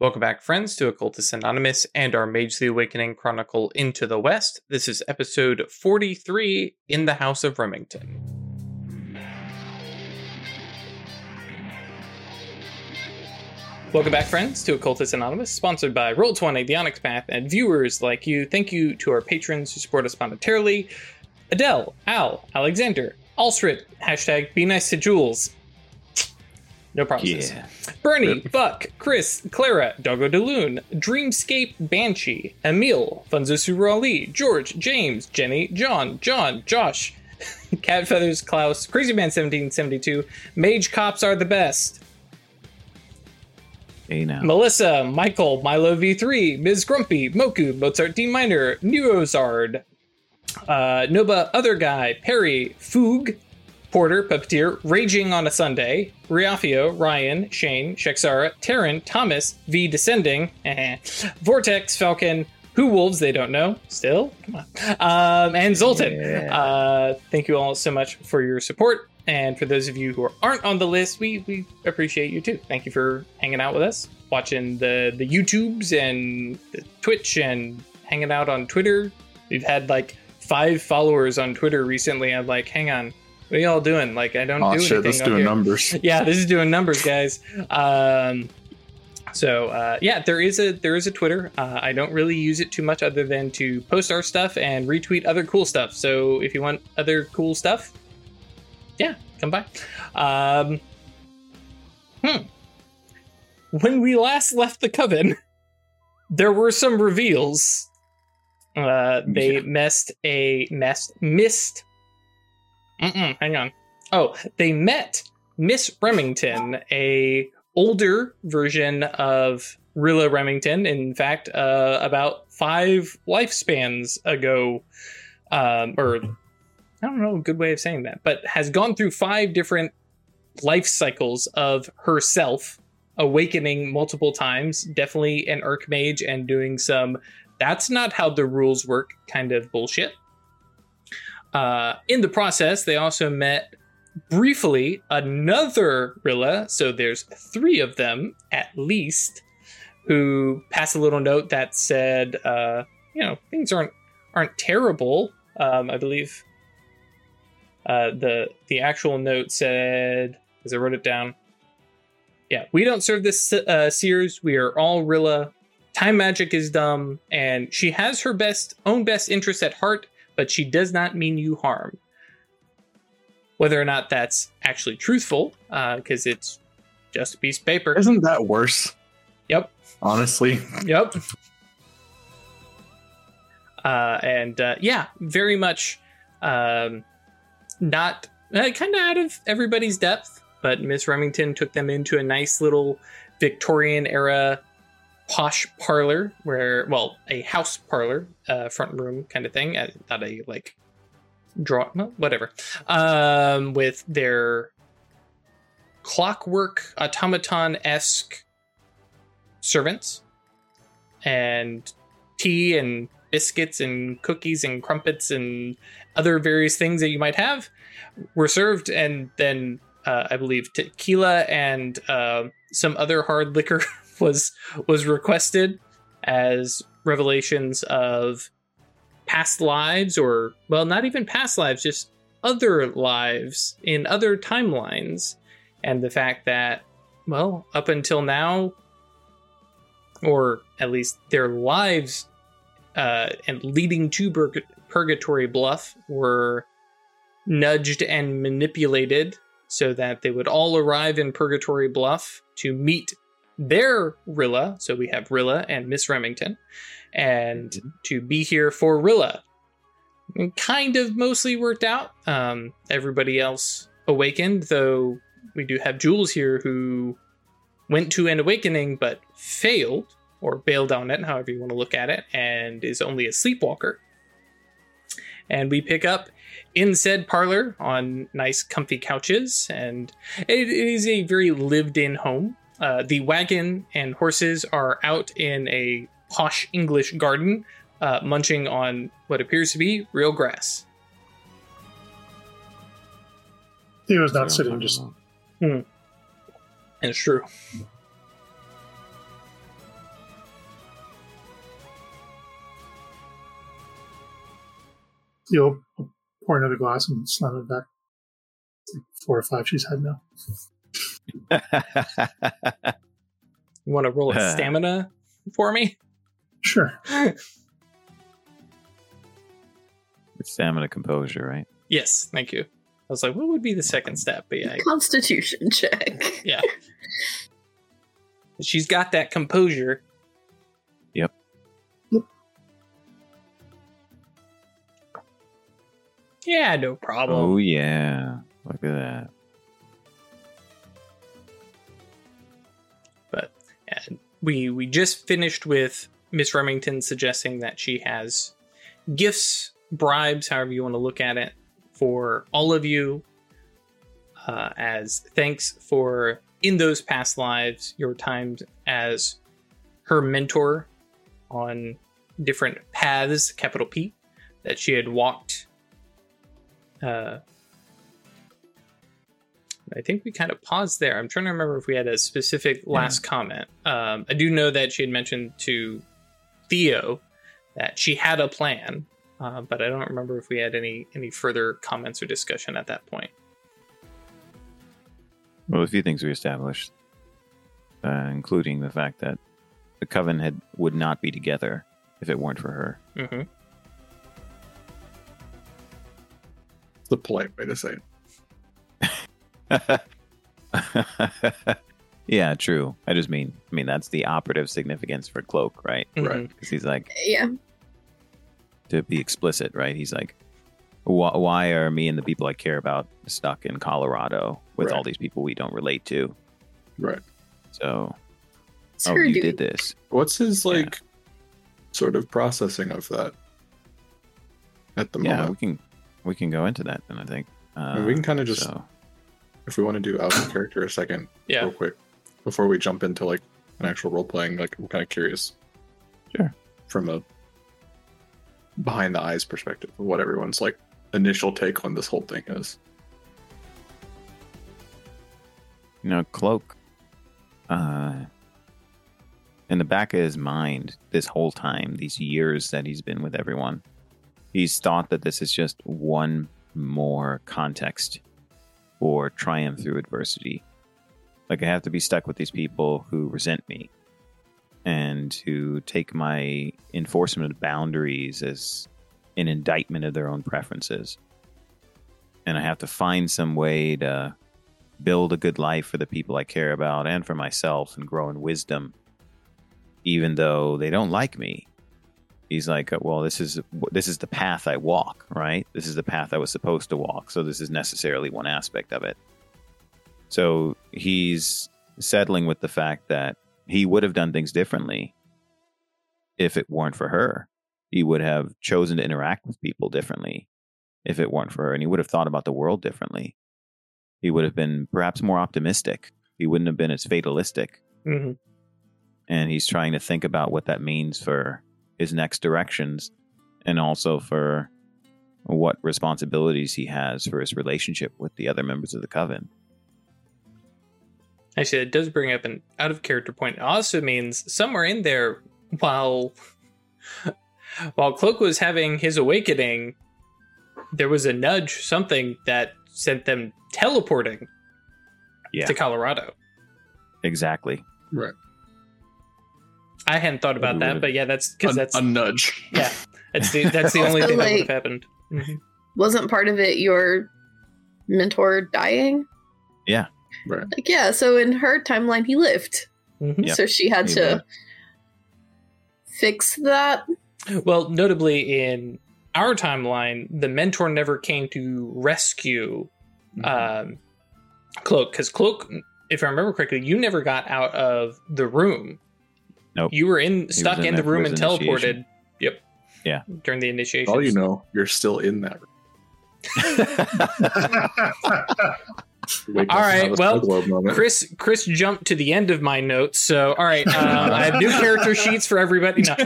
Welcome back, friends, to Occultist Anonymous and our Mage the Awakening Chronicle Into the West. This is episode 43 in the House of Remington. Welcome back, friends, to Occultist Anonymous, sponsored by Roll20, The Onyx Path, and viewers like you. Thank you to our patrons who support us monetarily Adele, Al, Alexander, Alsrit, hashtag be nice to Jules. No promises. Yeah. Bernie, Buck, Chris, Clara, Doggo DeLune, Dreamscape Banshee, Emil, Funzusu Ali, George, James, Jenny, John, John, Josh, Cat Feathers, Klaus, Crazy Man 1772, Mage Cops are the best. Hey now. Melissa, Michael, Milo V3, Ms. Grumpy, Moku, Mozart D Minor, Neozard, uh, Noba, Other Guy, Perry, Foog, Porter, Puppeteer, Raging on a Sunday, Riafio, Ryan, Shane, Shexara, Taryn, Thomas, V Descending, eh, Vortex, Falcon, Who Wolves, they don't know, still, come on, um, and Zoltan. Yeah. Uh, thank you all so much for your support. And for those of you who aren't on the list, we, we appreciate you too. Thank you for hanging out with us, watching the, the YouTubes and the Twitch and hanging out on Twitter. We've had like five followers on Twitter recently. I'm like, hang on, what are y'all doing? Like, I don't Oh do shit, anything. up doing here. numbers. Yeah, this is doing numbers, guys. Um, so uh, yeah, there is a there is a Twitter. Uh, I don't really use it too much, other than to post our stuff and retweet other cool stuff. So if you want other cool stuff, yeah, come by. Um, hmm. When we last left the coven, there were some reveals. Uh, they Yeah. messed a messed missed. Mm-mm, hang on. Oh, they met Miss Remington, a older version of Rilla Remington. In fact, uh, about five lifespans ago, um, or I don't know a good way of saying that, but has gone through five different life cycles of herself, awakening multiple times. Definitely an Archmage and doing some that's not how the rules work kind of bullshit. Uh, in the process, they also met briefly another Rilla, so there's three of them at least, who pass a little note that said, uh, you know, things aren't aren't terrible. Um, I believe uh, the the actual note said, as I wrote it down, yeah, we don't serve this uh, Seers. We are all Rilla. Time magic is dumb, and she has her best own best interest at heart, but she does not mean you harm. Whether or not that's actually truthful, because it's just a piece of paper. Isn't that worse? Yep. Honestly. Yep. Uh, and uh, yeah, very much um, not uh, kind of out of everybody's depth, but Miss Remington took them into a nice little Victorian era posh parlor where, well, a house parlor, uh, front room kind of thing, uh, not a like draw, whatever, um, with their clockwork automaton esque servants and tea and biscuits and cookies and crumpets and other various things that you might have were served. And then uh, i believe tequila and uh, some other hard liquor was was requested as revelations of past lives or well not even past lives just other lives in other timelines. And the fact that well up until now or at least their lives uh, and leading to Purg- Purgatory Bluff were nudged and manipulated so that they would all arrive in Purgatory Bluff to meet their Rilla. So we have Rilla and Miss Remington, and to be here for Rilla. And kind of mostly worked out. Um, everybody else awakened, though we do have Jules here who went to an awakening but failed or bailed on it, however you want to look at it, and is only a sleepwalker. And we pick up in said parlor on nice, comfy couches, and it, it is a very lived in home. Uh, the wagon and horses are out in a posh English garden, uh, munching on what appears to be real grass. He was not sitting, just. Mm. And it's true. You'll pour another glass and slam it back. Four or five she's had now. You want to roll a stamina for me? Sure. It's stamina composure, right? Yes, thank you. I was like, what would be the second step? But yeah, Constitution check. yeah. She's got that composure. Yep. Yep. Yeah, no problem. Oh yeah. Look at that. We we just finished with Miss Remington suggesting that she has gifts, bribes, however you want to look at it, for all of you uh, as thanks for in those past lives your times as her mentor on different paths, capital P, that she had walked. Uh, I think we kind of paused there. I'm trying to remember if we had a specific last comment. Um, I do know that she had mentioned to Theo that she had a plan, uh, but I don't remember if we had any any further comments or discussion at that point. Well, a few things we established, uh, including the fact that the coven had would not be together if it weren't for her. hmm the polite way to say it. yeah, true. I just mean, I mean that's the operative significance for Cloak, right? Right. Because he's like Yeah. to be explicit, right? He's like, why, why are me and the people I care about stuck in Colorado with Right. all these people we don't relate to? Right. So, It's oh, her you duty. did this. What's his like sort of processing of that at the Yeah, we can we can go into that then. I think uh, I mean, we can kind of just, so- if we want to do out of character a second, Yeah. real quick, before we jump into like an actual role playing. Like, I'm kind of curious. Sure. From a behind the eyes perspective of what everyone's like initial take on this whole thing is. you know, Cloak, uh, in the back of his mind, this whole time, these years that he's been with everyone, he's thought that this is just one more context for triumph through adversity. Like, I have to be stuck with these people who resent me and who take my enforcement of boundaries as an indictment of their own preferences. And I have to find some way to build a good life for the people I care about and for myself and grow in wisdom, even though they don't like me. He's like, well, this is this is the path I walk, right? This is the path I was supposed to walk. So this is necessarily one aspect of it. So he's settling with the fact that he would have done things differently if it weren't for her. He would have chosen to interact with people differently if it weren't for her, and he would have thought about the world differently he would have been perhaps more optimistic. He wouldn't have been as fatalistic. hmm And he's trying to think about what that means for his next directions and also for what responsibilities he has for his relationship with the other members of the coven. Actually, it does bring up an out of character point. It also means somewhere in there, while while Cloak was having his awakening, there was a nudge, something that sent them teleporting Yeah. to Colorado. Exactly. Right. I hadn't thought about that, but yeah, that's because A, that's a nudge. yeah, that's the that's the only Also, thing that would have happened. Mhm. Wasn't part of it your mentor dying? Yeah, right. Like, yeah, so in her timeline, he lived. Mhm. Yep. So she had He to did. fix that. Well, notably in our timeline, the mentor never came to rescue um, Cloak because Cloak, if I remember correctly, you never got out of the room. Nope. You were in stuck in in the room his and teleported. Yep. Yeah. During the initiation. All you know, you're still in that. Wake All up and right, have a well, snow globe moment. Chris Chris jumped to the end of my notes. So all right, um, I have new character sheets for everybody. No.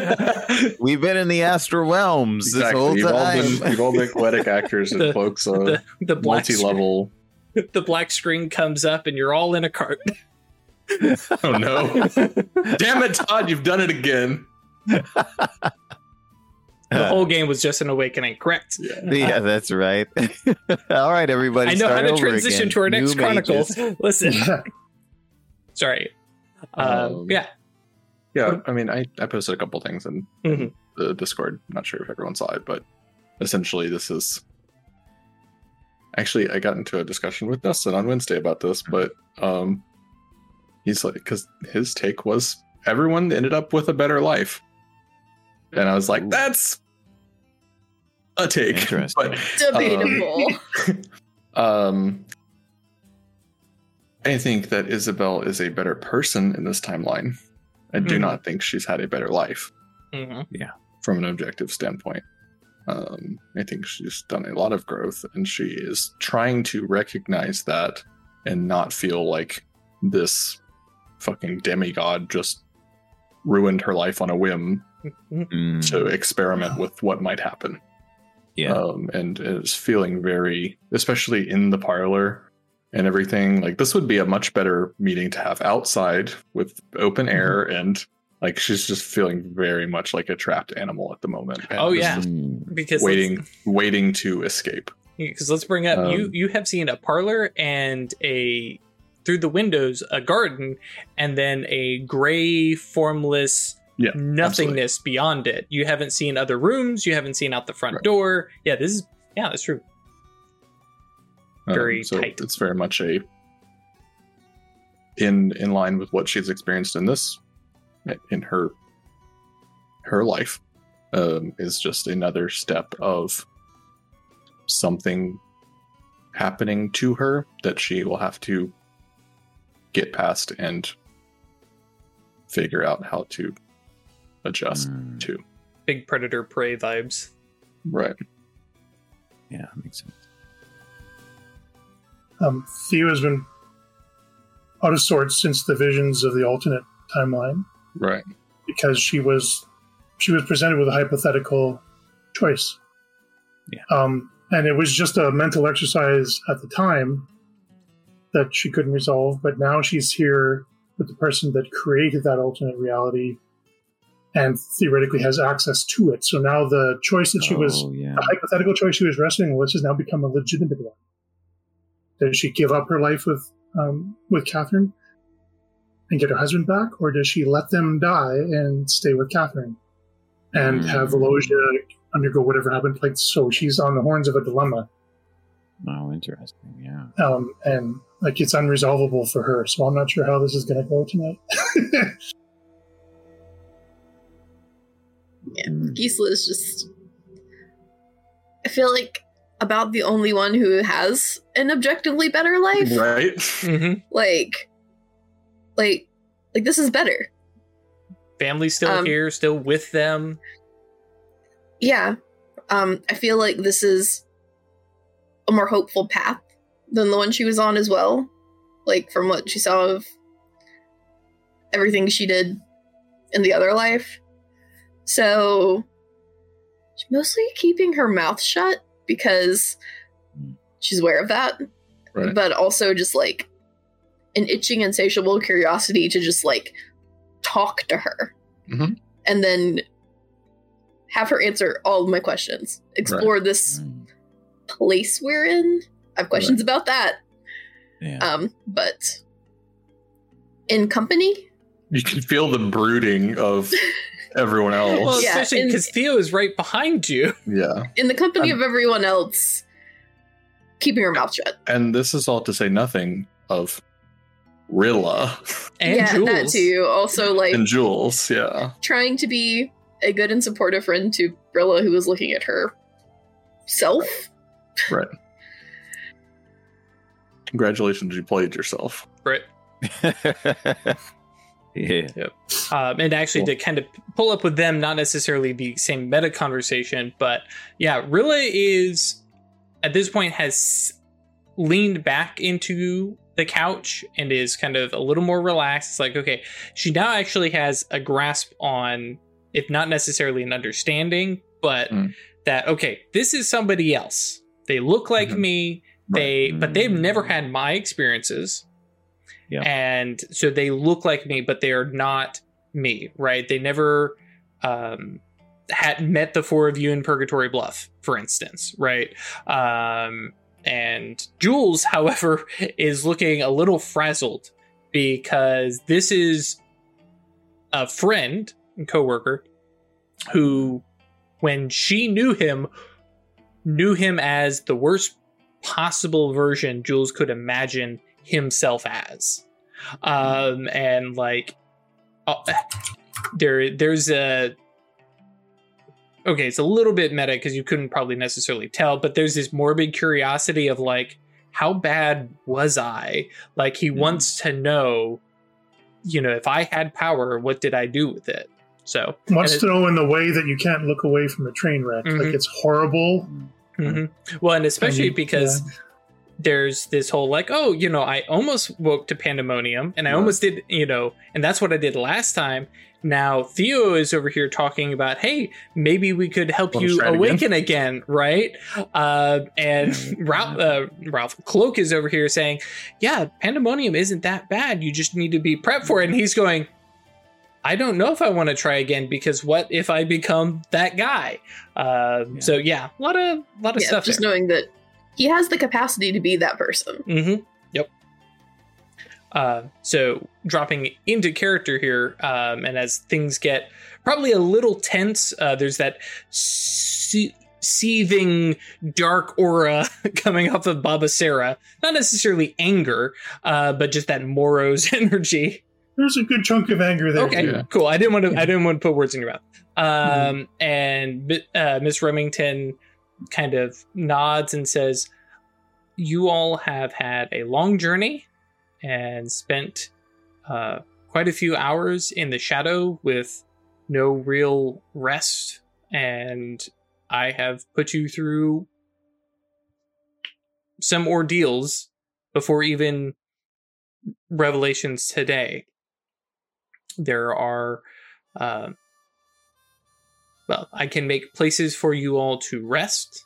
We've been in the astral realms this exactly. whole You've all time. been you've all been poetic actors and The- folks. Uh, the the black multi-level. the black screen comes up and you're all in a cart. Oh no! Damn it, Todd! You've done it again. the whole game was just an awakening. Correct. Yeah. yeah, that's right. All right, everybody. I know how to transition again. to our next New chronicles. mages. Listen, sorry. Um, Um, yeah. Yeah, I mean, I, I posted a couple things in, Mhm. in the Discord. I'm not sure if everyone saw it, but essentially, this is. Actually, I got into a discussion with Dustin on Wednesday about this, but um, he's like, because his take was everyone ended up with a better life, and I was like, Ooh. that's a take. Interesting. But Debatable. um, I think that Isabel is a better person in this timeline. I do Mhm. not think she's had a better life Mhm. from an objective standpoint. Um, I think she's done a lot of growth and she is trying to recognize that and not feel like this fucking demigod just ruined her life on a whim Mm, to experiment with what might happen. yeah. um, and is feeling very, especially in the parlor and everything. Like this would be a much better meeting to have outside with open air, and like she's just feeling very much like a trapped animal at the moment. and Oh, yeah. Because waiting, waiting to escape. because let's bring up you. Um, You have seen a parlor and a through the windows a garden, and then a gray, formless Yeah, nothingness beyond it. You haven't seen other rooms. You haven't seen out the front Right. door. Yeah, this is yeah, that's true. Very Um, so tight. It's very much a in in line with what she's experienced in this in her her life um, is just another step of something happening to her that she will have to get past and figure out how to adjust mm, to. Big predator prey vibes. Right. yeah, makes sense. Um, Theo has been out of sorts since the visions of the alternate timeline Right. because she was she was presented with a hypothetical choice. Yeah. Um, and it was just a mental exercise at the time that she couldn't resolve, but now she's here with the person that created that alternate reality and theoretically has access to it. So now the choice that she was Oh, yeah. the hypothetical choice she was wrestling with has now become a legitimate one. Does she give up her life with um, with Catherine and get her husband back, or does she let them die and stay with Catherine and have Mm. Velosia undergo whatever happened? Like, so she's on the horns of a dilemma, Oh, interesting. Yeah. um, and like it's unresolvable for her. So I'm not sure how this is going to go tonight. yeah. Mm. Gisela is just. I feel like about the only one who has an objectively better life. Right. Mm-hmm. Like, like, like this is better. Family's still Um, here, still with them. Yeah. Um, I feel like this is a more hopeful path than the one she was on as well. Like from what she saw of everything she did in the other life. So she's mostly keeping her mouth shut because she's aware of that. Right. But also just like an itching insatiable curiosity to just like talk to her. Mhm. And then have her answer all of my questions. Explore this Mm, place we're in. I have questions about that. Yeah. Um, but in company, You can feel the brooding of everyone else. Well, Yeah, especially because Theo is right behind you. yeah. in the company Um, of everyone else, keeping your mouth shut. And this is all to say nothing of Rilla And yeah, Jules. that too. Also, like and Jules. Yeah. trying to be a good and supportive friend to Rilla, who was looking at her self. Right. Congratulations, you played yourself. Right. yeah. Um, and actually, Cool. to kind of pull up with them, not necessarily the same meta conversation, but yeah, Rilla is at this point has leaned back into the couch and is kind of a little more relaxed. It's like, okay, she now actually has a grasp on, if not necessarily an understanding, but Mm. that, okay, this is somebody else. They look like Mhm. me. They, but they've Mm. never had my experiences. Yeah. And so they look like me, but they are not me, right? They never, um, had met the four of you in Purgatory Bluff, for instance, right? Um, and Jules, however, is looking a little frazzled because this is a friend and coworker who, when she knew him, knew him as the worst possible version Jules could imagine himself as. Um, and like, uh, there, there's a okay, it's a little bit meta because you couldn't probably necessarily tell, but there's this morbid curiosity of like, how bad was I? Like he Mhm. wants to know, you know, if I had power, what did I do with it? So Wants and to know in the way that you can't look away from a train wreck. Mhm. Like it's horrible. Mhm. well, and especially And, because yeah. there's this whole like, oh, you know, I almost woke to pandemonium, and I Yeah. almost did, you know, and that's what I did last time. Now Theo is over here talking about, hey, maybe we could help you it again? awaken again, right? Uh, and Ralph, uh, Ralph Cloak is over here saying, yeah, pandemonium isn't that bad. You just need to be prepped for it. And he's going, I don't know if I want to try again because what if I become that guy? Uh, Yeah. So yeah, a lot of lot of yeah, stuff. just there. knowing that he has the capacity to be that person. Mm-hmm. Yep. Uh, so dropping into character here, um, and as things get probably a little tense, uh, there's that se- seething dark aura coming off of Baba Sarah. Not necessarily anger, uh, but just that Moros energy. There's a good chunk of anger there. Okay, too. Yeah. cool. I didn't want to. I didn't want to put words in your mouth. Um, and uh, Miss Remington kind of nods and says, "You all have had a long journey and spent uh, quite a few hours in the shadow with no real rest, and I have put you through some ordeals before even revelations today." There are uh, well i can make places for you all to rest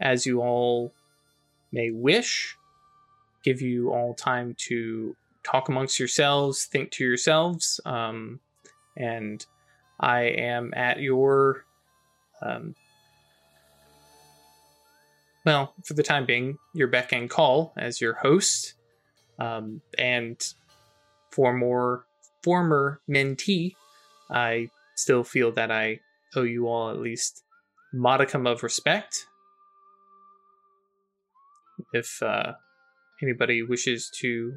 as you all may wish give you all time to talk amongst yourselves think to yourselves um, and i am at your um, well for the time being your beck and call as your host um, and for more former mentee, I still feel that I owe you all at least modicum of respect. If uh, anybody wishes to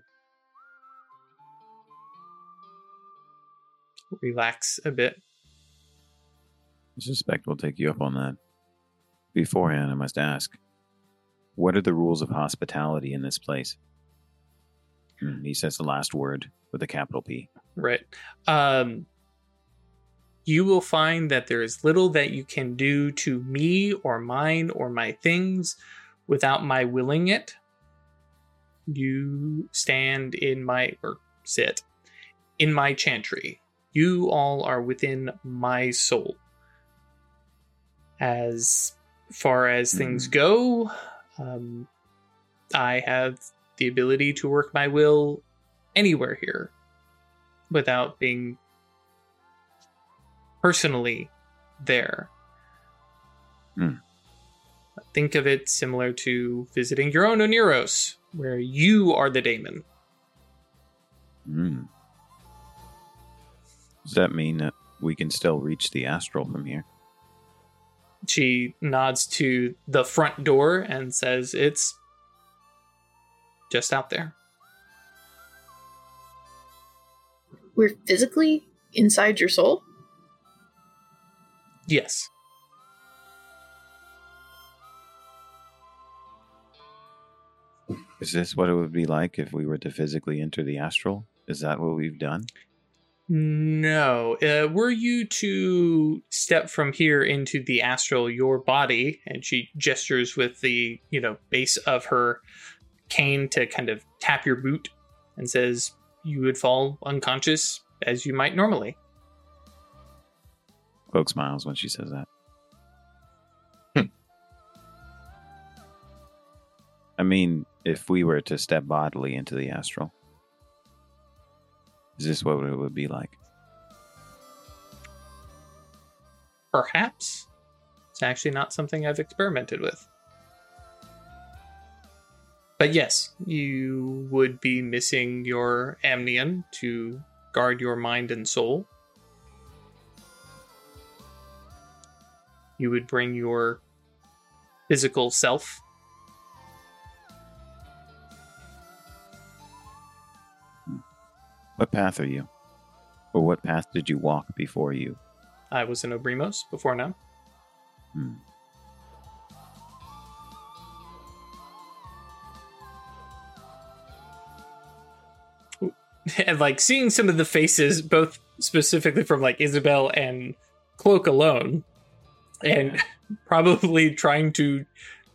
relax a bit, I suspect we'll take you up on that. Beforehand, I must ask what are the rules of hospitality in this place? Hmm, He says the last word with a capital P. right? Um, you will find that there is little that you can do to me or mine or my things without my willing it. You stand in my, or sit in my chantry. You all are within my soul. As far as things Mhm. go, um, I have the ability to work my will anywhere here without being personally there. Hmm. Think of it similar to visiting your own Oneiros, where you are the daemon. Hmm. Does that mean that we can still reach the astral from here? She nods to the front door and says, It's just out there. We're physically inside your soul. Yes. Is this what it would be like if we were to physically enter the astral? Is that what we've done? No. Uh, were you to step from here into the astral, your body, and she gestures with the, you know, base of her cane to kind of tap your boot and says you would fall unconscious as you might normally. Cloak smiles when she says that. Hmm. I mean, if we were to step bodily into the astral, is this what it would be like? Perhaps. It's actually not something I've experimented with. But yes, you would be missing your amnion to guard your mind and soul. You would bring your physical self. What path are you? Or what path did you walk before you? I was in Obrimos before now. Hmm. and like seeing some of the faces, both specifically from like Isabel and Cloak alone, and probably trying to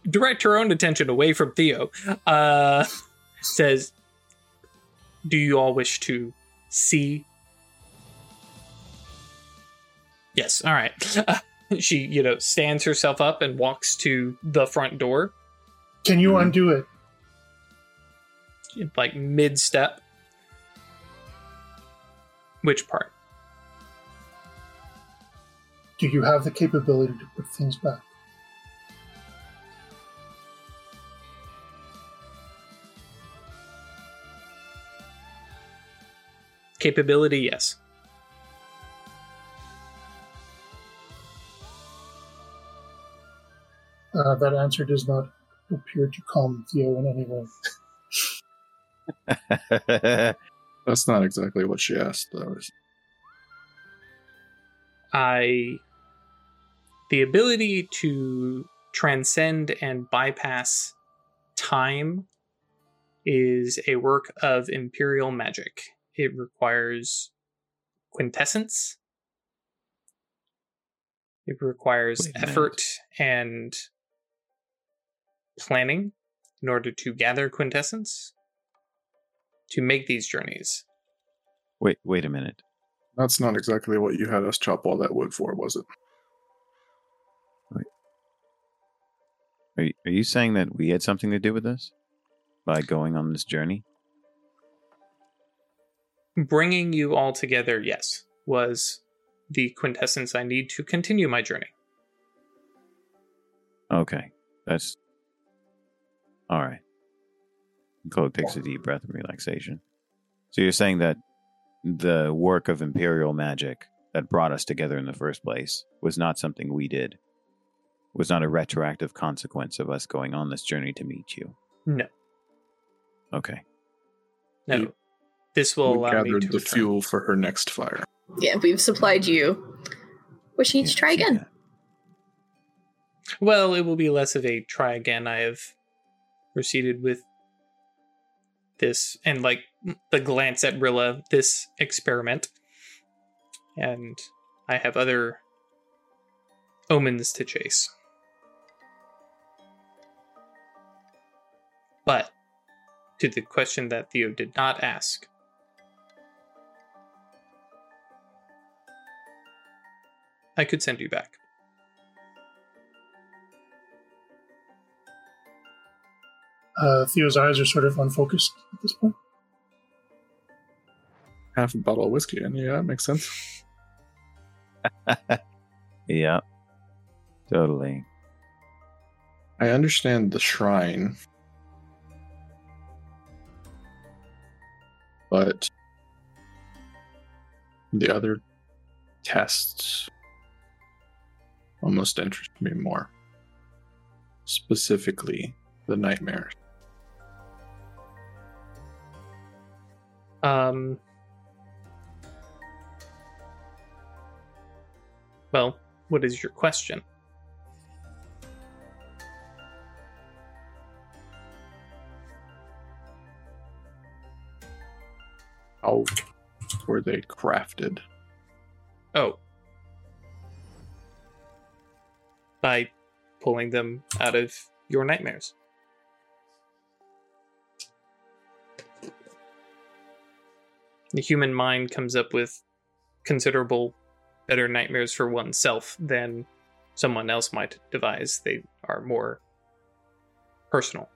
direct her own attention away from Theo, uh, says, "Do you all wish to see?" Yes. All right. she, you know, stands herself up and walks to the front door, Can you Mhm. undo it? like mid step. Which part? Do you have the capability to put things back? Capability, yes. Uh, that answer does not appear to calm Theo in any way. That's not exactly what she asked, though. I the ability to transcend and bypass time is a work of imperial magic. It requires quintessence. It requires Wait a minute. effort and planning in order to gather quintessence to make these journeys. wait, wait a minute. That's not exactly what you had us chop all that wood for, was it? Are you, are you saying that we had something to do with this by going on this journey? bringing you all together, yes, was the quintessence I need to continue my journey. Okay, that's all right. Cloak takes a deep breath of relaxation. So you're saying that the work of imperial magic that brought us together in the first place was not something we did. Was not a retroactive consequence of us going on this journey to meet you. No, Okay. no. You- this will we allow me gathered to the return. fuel for her next fire. Yeah, we've supplied you. Wish you need to Yeah, try again. that. Well, it will be less of a try again. I have proceeded with this and like the glance at Rilla, this experiment. And I have other omens to chase. But to the question that Theo did not ask, I could send you back. Uh, Theo's eyes are sort of unfocused at this point. Half a bottle of whiskey, and yeah, that makes sense. yeah. Totally. I understand the shrine, but the other tests almost interest me more. Specifically, the nightmares. Um. Well, what is your question? How were they crafted? Oh. By pulling them out of your nightmares. the human mind comes up with considerable better nightmares for oneself than someone else might devise. They are more personal.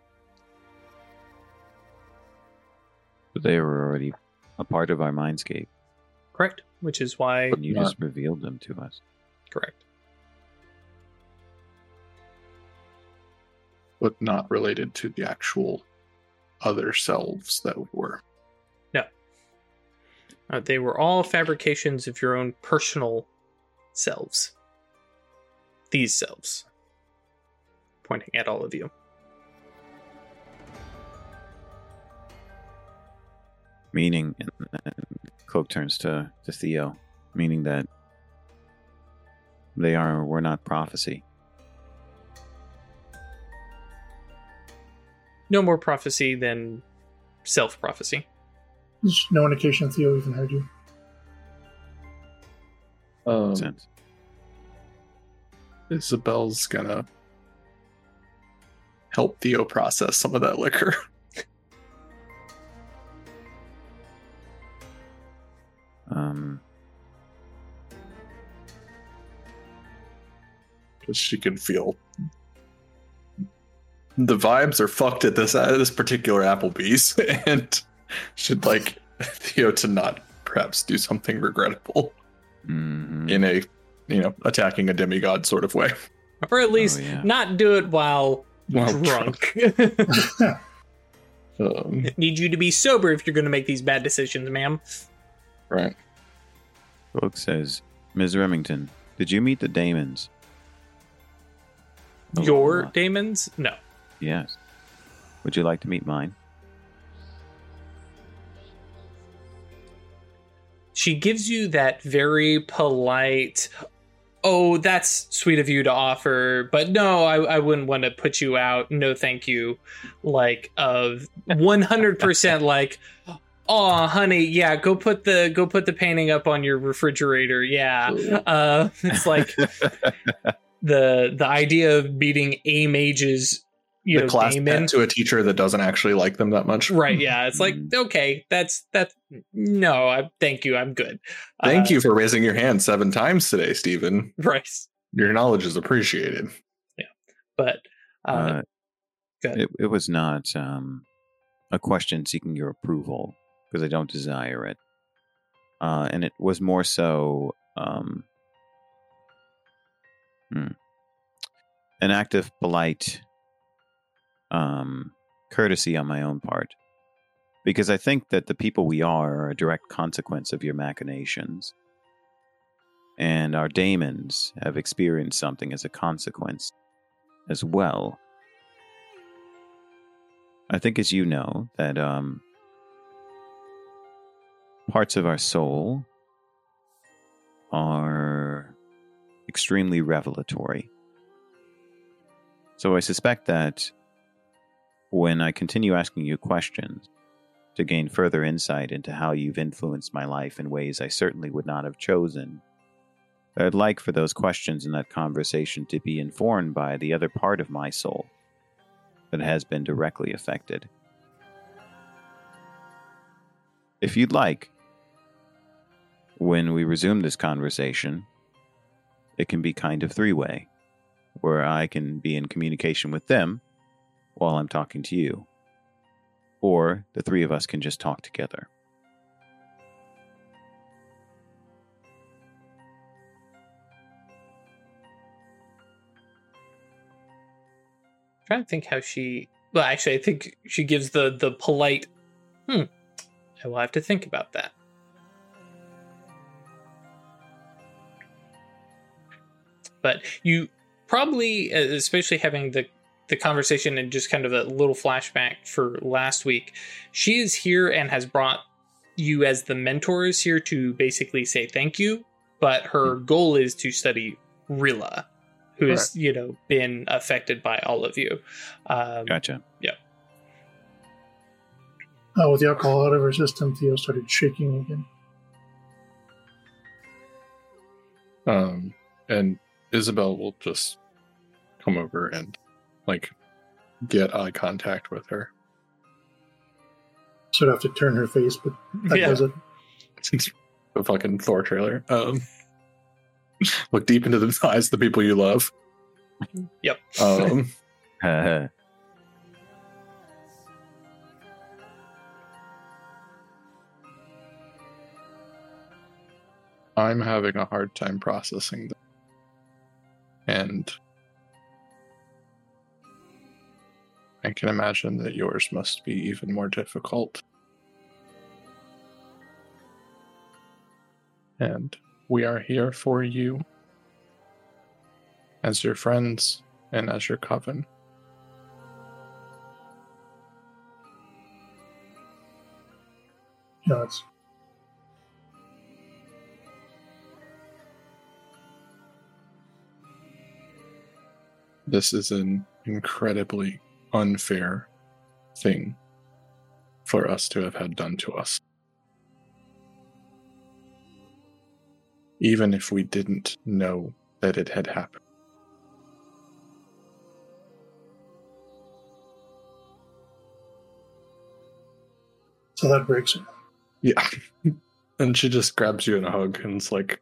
but They were already a part of our mindscape. Correct. Which is why but you not... just revealed them to us. Correct. But not related to the actual other selves that we were. Uh, they were all fabrications of your own personal selves. These selves. Pointing at all of you. Meaning, and Cloak turns to, to Theo, meaning that they are were not prophecy. No more prophecy than self prophecy. There's no indication Theo even heard you. Um, Sense. Isabel's gonna help Theo process some of that liquor. Um, because she can feel the vibes are fucked at this at this particular Applebee's, and should like Theo to not perhaps do something regrettable mhm. in a you know attacking a demigod sort of way. Or at least yeah. not do it while While drunk. Um, Need you to be sober if you're going to make these bad decisions, ma'am. right. Cloak says, Ms. Remington, did you meet the Daemons? Oh, Your Daemons? No. Yes. Would you like to meet mine? She gives you that very polite, oh, that's sweet of you to offer, but no, I, I wouldn't want to put you out. No, thank you. Like, of 100% like, oh, honey, yeah, go put the go put the painting up on your refrigerator. Yeah. Uh, it's like the the idea of beating a mage's you the know class daemon pet to a teacher that doesn't actually like them that much. right yeah it's like Mm. okay that's that's no I, thank you i'm good Thank Uh, you for raising your hand seven times today, Stephen. right Your knowledge is appreciated. Yeah. But uh, Uh, it, it was not um, a question seeking your approval because I don't desire it. Uh, and it was more so um, hmm, an act of polite um, courtesy on my own part. Because I think that the people we are are a direct consequence of your machinations. And our daemons have experienced something as a consequence as well. I think, as you know, that um, parts of our soul are extremely revelatory. So I suspect that when I continue asking you questions to gain further insight into how you've influenced my life in ways I certainly would not have chosen, I'd like for those questions in that conversation to be informed by the other part of my soul that has been directly affected. If you'd like, when we resume this conversation, it can be kind of three way, where I can be in communication with them while I'm talking to you, or the three of us can just talk together. trying to think how she well actually i think she gives the the polite hmm i will have to think about that but you probably especially having the the conversation and just kind of a little flashback for last week she is here and has brought you as the mentors here to basically say thank you but her goal is to study rilla who has you know been affected by all of you um, Gotcha. Yeah. Uh, with the alcohol out of her system, Theo started shaking again. Um, and Isabel will just come over and like get eye contact with her. Sort of have to turn her face, but that Yeah. does it. It's the fucking Thor trailer. Um, look deep into the eyes of the people you love. Yep. Um, I'm having a hard time processing that. And I can imagine that yours must be even more difficult. And we are here for you as your friends and as your coven. It's This is an incredibly unfair thing for us to have had done to us. Even if we didn't know that it had happened. so that breaks it. Yeah. and she just grabs you in a hug and it's like,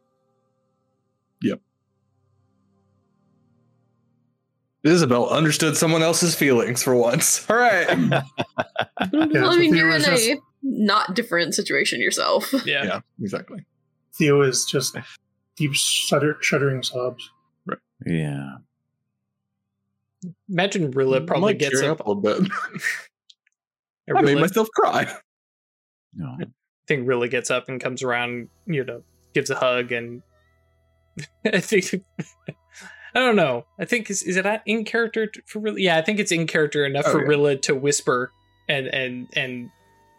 yep. Isabel understood someone else's feelings for once. All right. Yeah, well, I mean, Theo you're in is a not different situation yourself. Yeah. yeah, exactly. Theo is just deep shudder, shuddering sobs. Right. Yeah. Imagine Rilla probably Might gets tear up. up a little bit. I I made myself cry. No. I think Rilla gets up and comes around, you know, gives a hug, and I think I don't know. I think is is it not in character for Rilla? Yeah, I think it's in character enough Oh, for yeah. Rilla to whisper and and and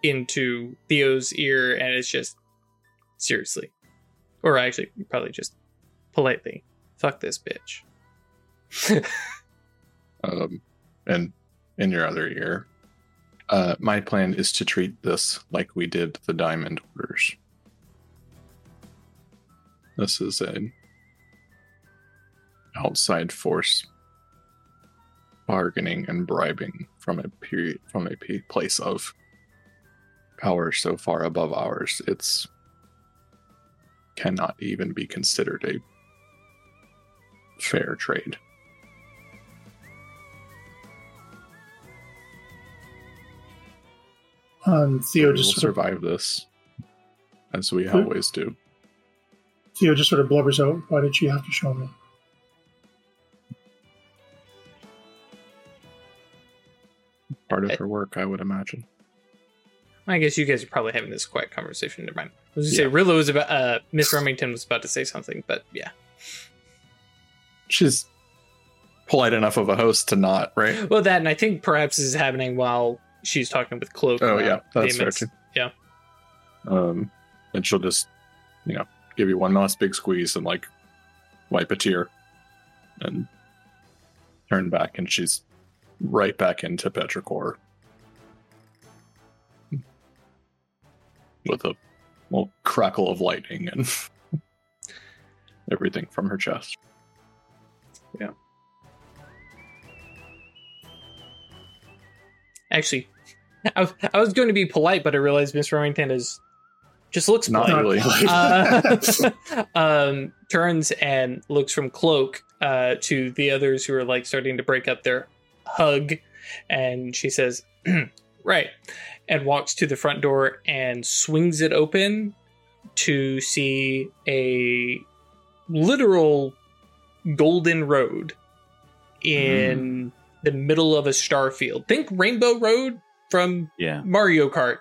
into Theo's ear, and it's just seriously, or actually probably just politely, fuck this bitch. Um, and in your other ear, uh, my plan is to treat this like we did the diamond orders. This is an outside force bargaining and bribing from a period from a p- place of power so far above ours it's cannot even be considered a fair trade Um, Theo we will just of, survive this as we always do Theo just sort of blubbers out. Why did she have to show me? Part I- of her work i would imagine I guess you guys are probably having this quiet conversation. Never mind. I was gonna say Yeah. Rilla was about uh Miss Remington was about to say something, but yeah. she's polite enough of a host to not right Well, that and I think perhaps this is happening while she's talking with Cloak. oh yeah that's fair too Yeah. um and she'll just you know give you one last big squeeze and like wipe a tear and turn back and she's right back into petrichor with a little crackle of lightning and everything from her chest Yeah. Actually, I was, I was going to be polite, but I realized Miss Remington is just looks Not polite. really. uh, um, turns and looks from Cloak uh, to the others who are like starting to break up their hug, and she says, "Right," and walks to the front door and swings it open to see a literal golden road in the middle of a star field. Think Rainbow Road from Yeah. Mario Kart,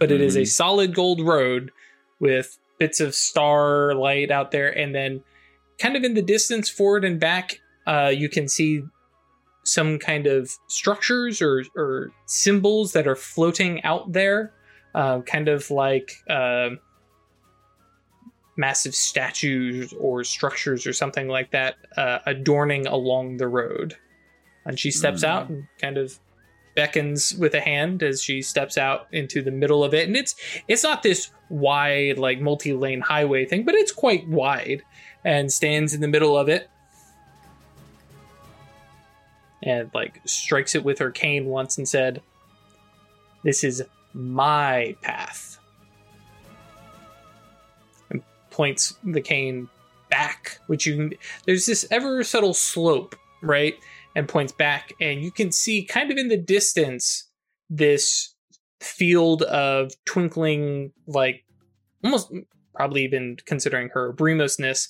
but it is a Mhm. solid gold road with bits of starlight out there, and then kind of in the distance, forward and back, uh, you can see some kind of structures or, or symbols that are floating out there, uh, kind of like uh, massive statues or structures or something like that, uh, adorning along the road. And she steps Mm. out and kind of beckons with a hand as she steps out into the middle of it and it's it's not this wide like multi-lane highway thing but it's quite wide and stands in the middle of it and like strikes it with her cane once and said this is my path. And points the cane back which you there's this ever subtle slope right and points back and you can see kind of in the distance this field of twinkling like almost probably even considering her bremosness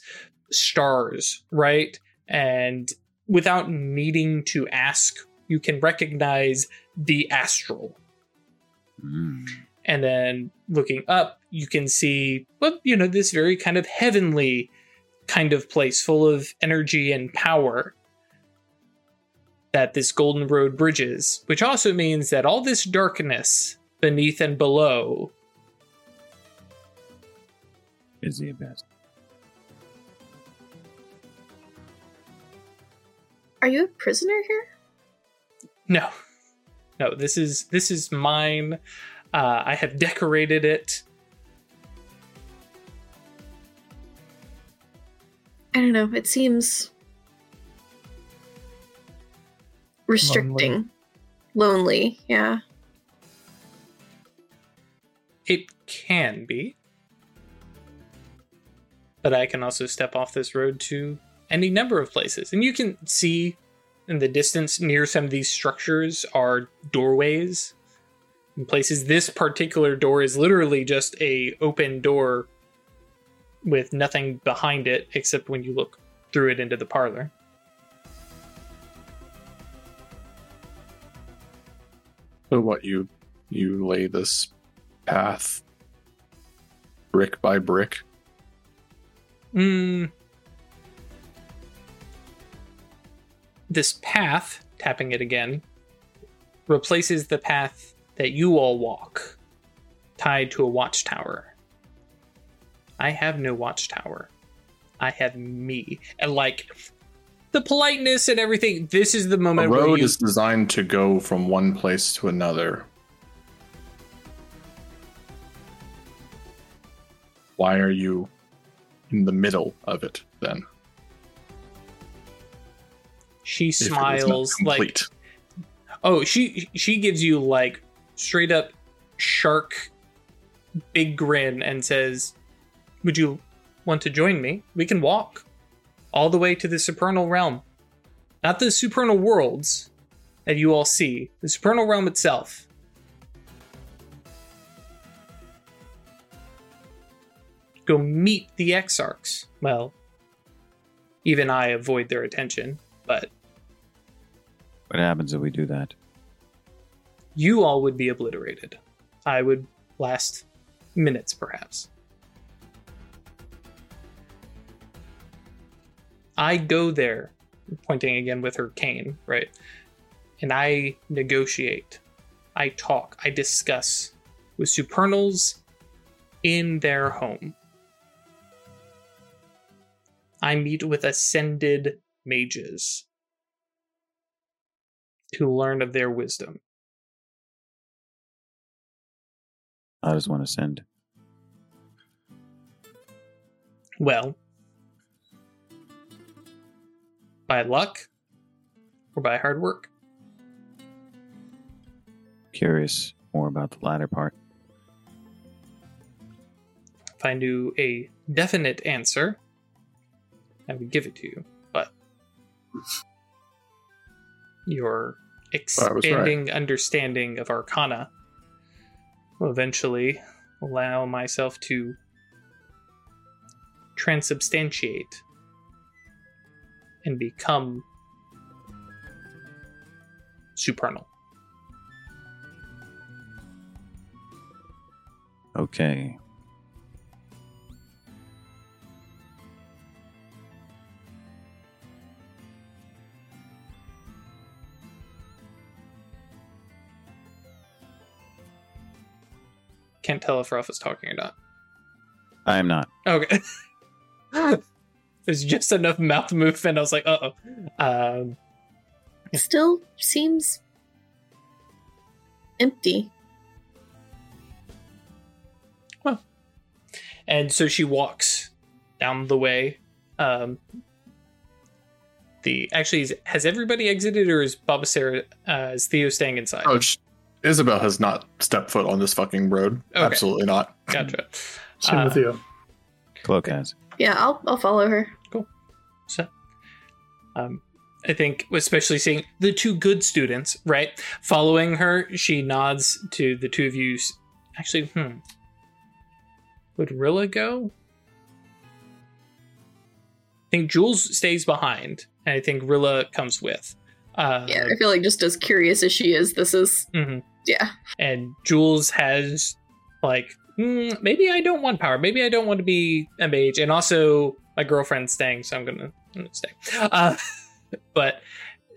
stars right and without needing to ask you can recognize the astral. Mm. And then looking up, you can see, well, you know, this very kind of heavenly kind of place full of energy and power that this golden road bridges, which also means that all this darkness beneath and below Is the abyss. Are you a prisoner here? No, no. This is this is mine. Uh, I have decorated it. I don't know. It seems restricting, lonely. Yeah. It can be, but I can also step off this road to any number of places, and you can see in the distance near some of these structures are doorways. In places, this particular door is literally just a open door with nothing behind it except when you look through it into the parlor. So what you you lay this path brick by brick. Mm. This path, tapping it again, replaces the path that you all walk, tied to a watchtower. I have no watchtower. I have me. And like the politeness and everything, this is the moment where road you is designed to go from one place to another. Why are you in the middle of it then? She if it is not smiles like? Oh, she she gives you like straight up shark big grin and says, "Would you want to join me? We can walk all the way to the supernal realm. Not the supernal worlds that you all see, the supernal realm itself." Go meet the exarchs. Well, even I avoid their attention, but What happens if we do that? you all would be obliterated. I would last minutes, perhaps. I go there, pointing again with her cane, right? And I negotiate, I talk, I discuss with supernals in their home. I meet with ascended mages to learn of their wisdom. I just want to send. Well, by luck or by hard work? Curious more about the latter part. If I knew a definite answer, I would give it to you. But your I was right. expanding understanding of Arcana will eventually allow myself to transubstantiate and become supernal. Okay. Can't tell if Ralph is talking or not. I am not. Okay. There's just enough mouth movement. I was like, uh oh. Um, Still seems empty. Well. And so she walks down the way. Um, the actually has everybody exited, or is Baba Sarah, uh, is Theo staying inside? Oh, sh- Isabel has not stepped foot on this fucking road. Okay. Absolutely not. Gotcha. Same Uh, with you. Cloak has. Yeah, I'll I'll follow her. Cool. So, um, I think, especially seeing the two good students, right, following her, she nods to the two of you. Actually, hmm, would Rilla go? I think Jules stays behind, and I think Rilla comes with. Uh, Yeah, I feel like just as curious as she is, this is mhm. Yeah. and Jules has like "Mm, maybe I don't want power, maybe I don't want to be a mage, and also my girlfriend's staying, so I'm gonna, I'm gonna stay. Uh, but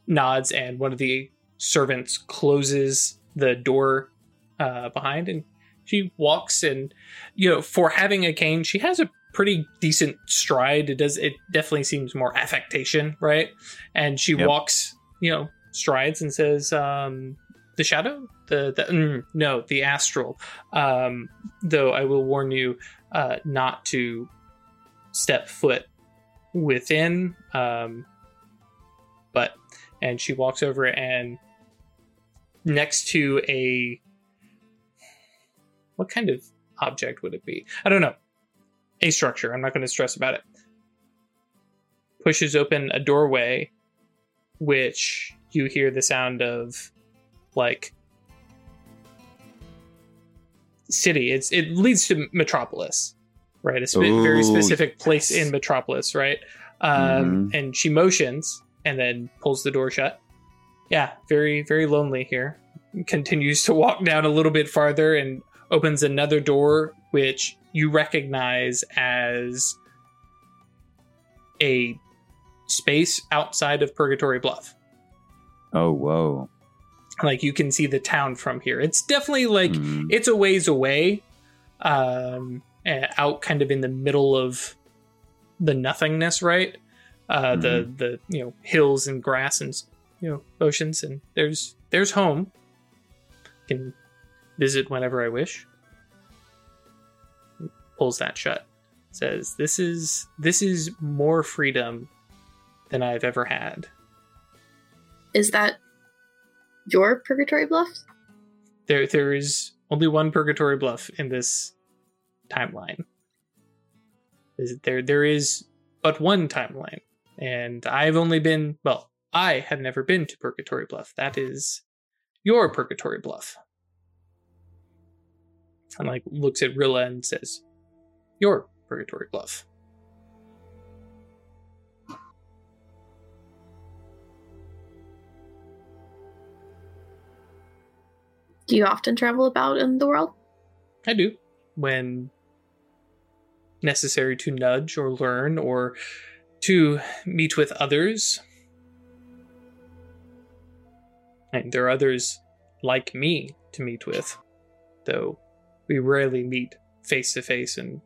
nods, and one of the servants closes the door uh, behind, and she walks, and you know, for having a cane, she has a pretty decent stride. It does, it definitely seems more affectation, right? And she Yep. walks, you know, strides and says, um, "The shadow." The, the mm, no the astral. Um though i will warn you uh not to step foot within um but and she walks over and next to a what kind of object would it be? I don't know. A structure. I'm not going to stress about it. Pushes open a doorway which you hear the sound of like city. It's it leads to metropolis right? A spe- very specific place yes. in metropolis right? Um and she motions and then pulls the door shut. Yeah very very lonely here. Continues to walk down a little bit farther and opens another door which you recognize as a space outside of purgatory bluff. Oh, whoa. Like you can see the town from here. It's definitely like Mm. it's a ways away um eh, out kind of in the middle of the nothingness right? Uh the the you know hills and grass and you know oceans and there's there's home. Can visit whenever i wish. Pulls that shut. Says this is this is more freedom than i've ever had. Is that your purgatory bluffs? there there is only one purgatory bluff in this timeline. There there is but one timeline and i've only been well i have never been to purgatory bluff. That is your purgatory bluff. And like looks at rilla and says your purgatory bluff Do you often travel about in the world? I do. When necessary to nudge or learn or to meet with others. And there are others like me to meet with, though we rarely meet face to face and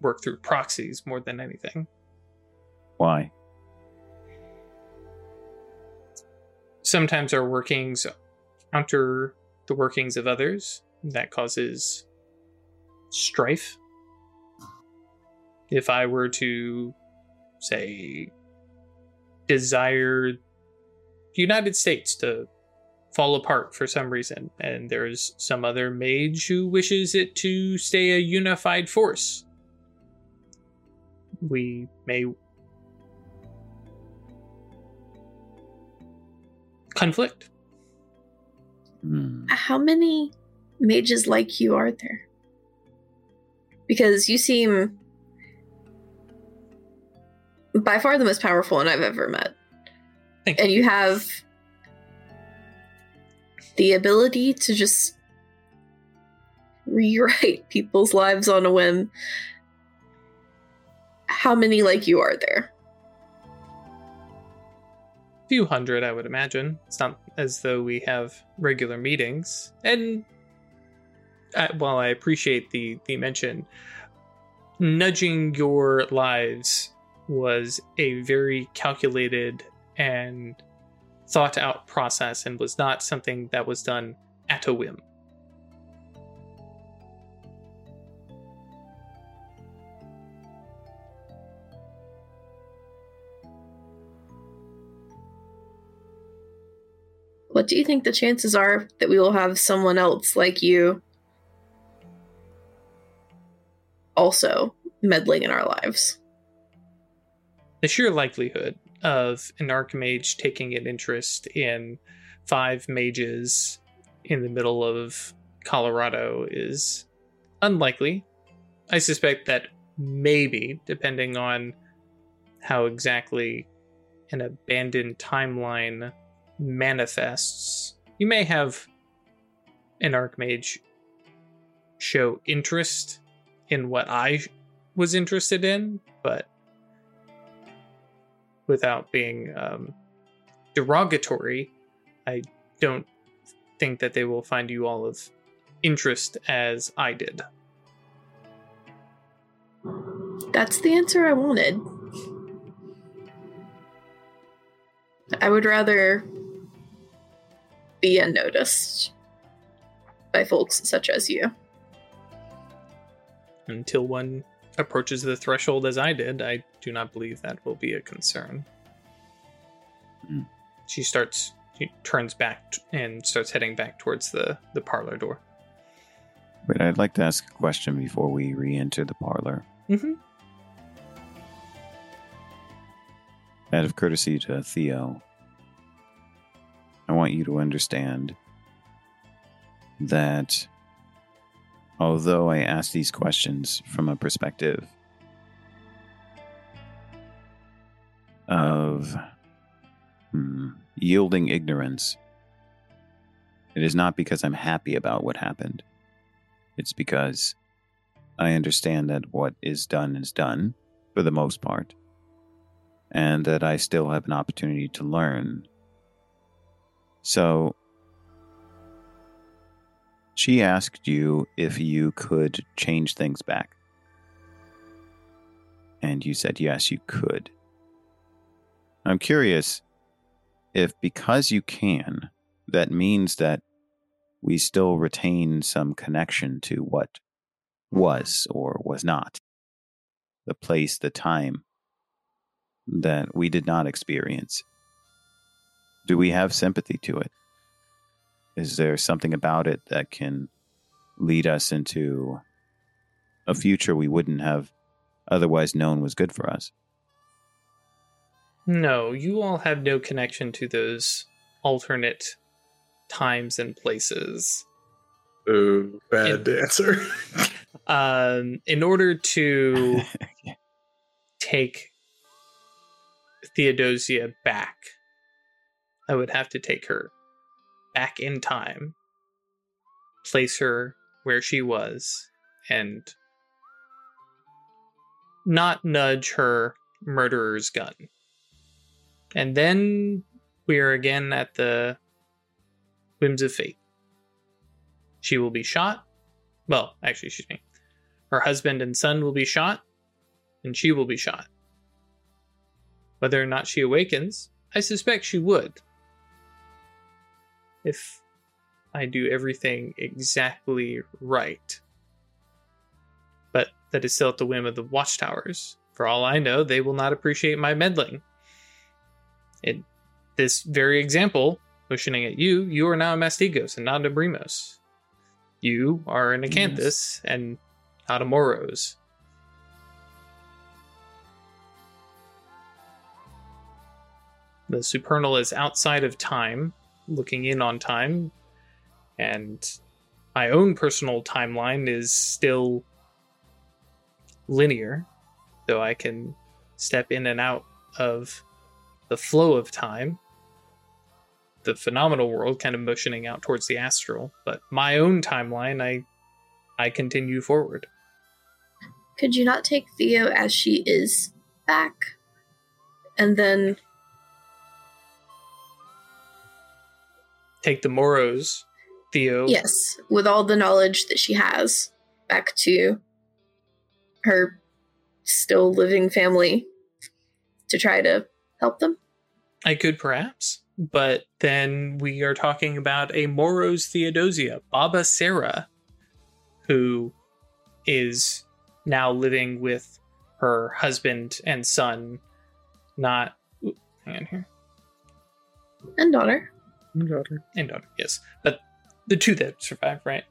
work through proxies more than anything. Why? Sometimes our workings counter the workings of others. That causes strife. If I were to, say, desire the United States to fall apart for some reason, and there's some other mage who wishes it to stay a unified force, we may conflict. Hmm. How many mages like you are there? Because you seem by far the most powerful one I've ever met. Thank And you have the ability to just rewrite people's lives on a whim. How many like you are there? A few hundred, I would imagine. It's not as though we have regular meetings. And uh, while I appreciate the the mention, nudging your lives was a very calculated and thought out process, and was not something that was done at a whim. What do you think the chances are that we will have someone else like you also meddling in our lives? the sheer likelihood of an archmage taking an interest in five mages in the middle of Colorado is unlikely. I suspect that maybe, depending on how exactly an abandoned timeline manifests, you may have an archmage show interest in what I was interested in, but without being um, derogatory, I don't think that they will find you all of interest as I did. That's the answer I wanted. I would rather be unnoticed by folks such as you. Until one approaches the threshold as I did, I do not believe that will be a concern. Hmm. She starts, she turns back t- and starts heading back towards the, the parlor door. But I'd like to ask a question before we re enter the parlor. Mm-hmm. Out of courtesy to Theo, I want you to understand that although I ask these questions from a perspective of hmm, yielding ignorance, it is not because I'm happy about what happened. It's because I understand that what is done is done for the most part, and that I still have an opportunity to learn. So, she asked you if you could change things back. And you said yes, you could. I'm curious if because you can, that means that we still retain some connection to what was or was not. The place, the time that we did not experience. Do we have sympathy to it? Is there something about it that can lead us into a future we wouldn't have otherwise known was good for us? No, you all have no connection to those alternate times and places. Ooh, bad answer. Um, in order to take Theodosia back, I would have to take her back in time, place her where she was, and not nudge her murderer's gun. And then we are again at the whims of fate. She will be shot. Well, actually, excuse me. Her husband and son will be shot, and she will be shot. Whether or not she awakens, I suspect she would. If I do everything exactly right. But that is still at the whim of the watchtowers. For all I know, they will not appreciate my meddling. In this very example, motioning at you, you are now a Mastigos and not a Brimos. You are an Acanthus and not a Moros. The supernal is outside of time, looking in on time, and my own personal timeline is still linear, though I can step in and out of the flow of time. The phenomenal world kind of motioning out towards the astral, but my own timeline, I I continue forward. Could you not take Theo as she is back? And then Take the Moros, Theo. Yes, with all the knowledge that she has, back to her still living family to try to help them. I could perhaps, but then we are talking about a Moros Theodosia, Baba Sarah, who is now living with her husband and son, not. hang on here. And daughter. Daughter. and daughter, yes, but the two that survived, right?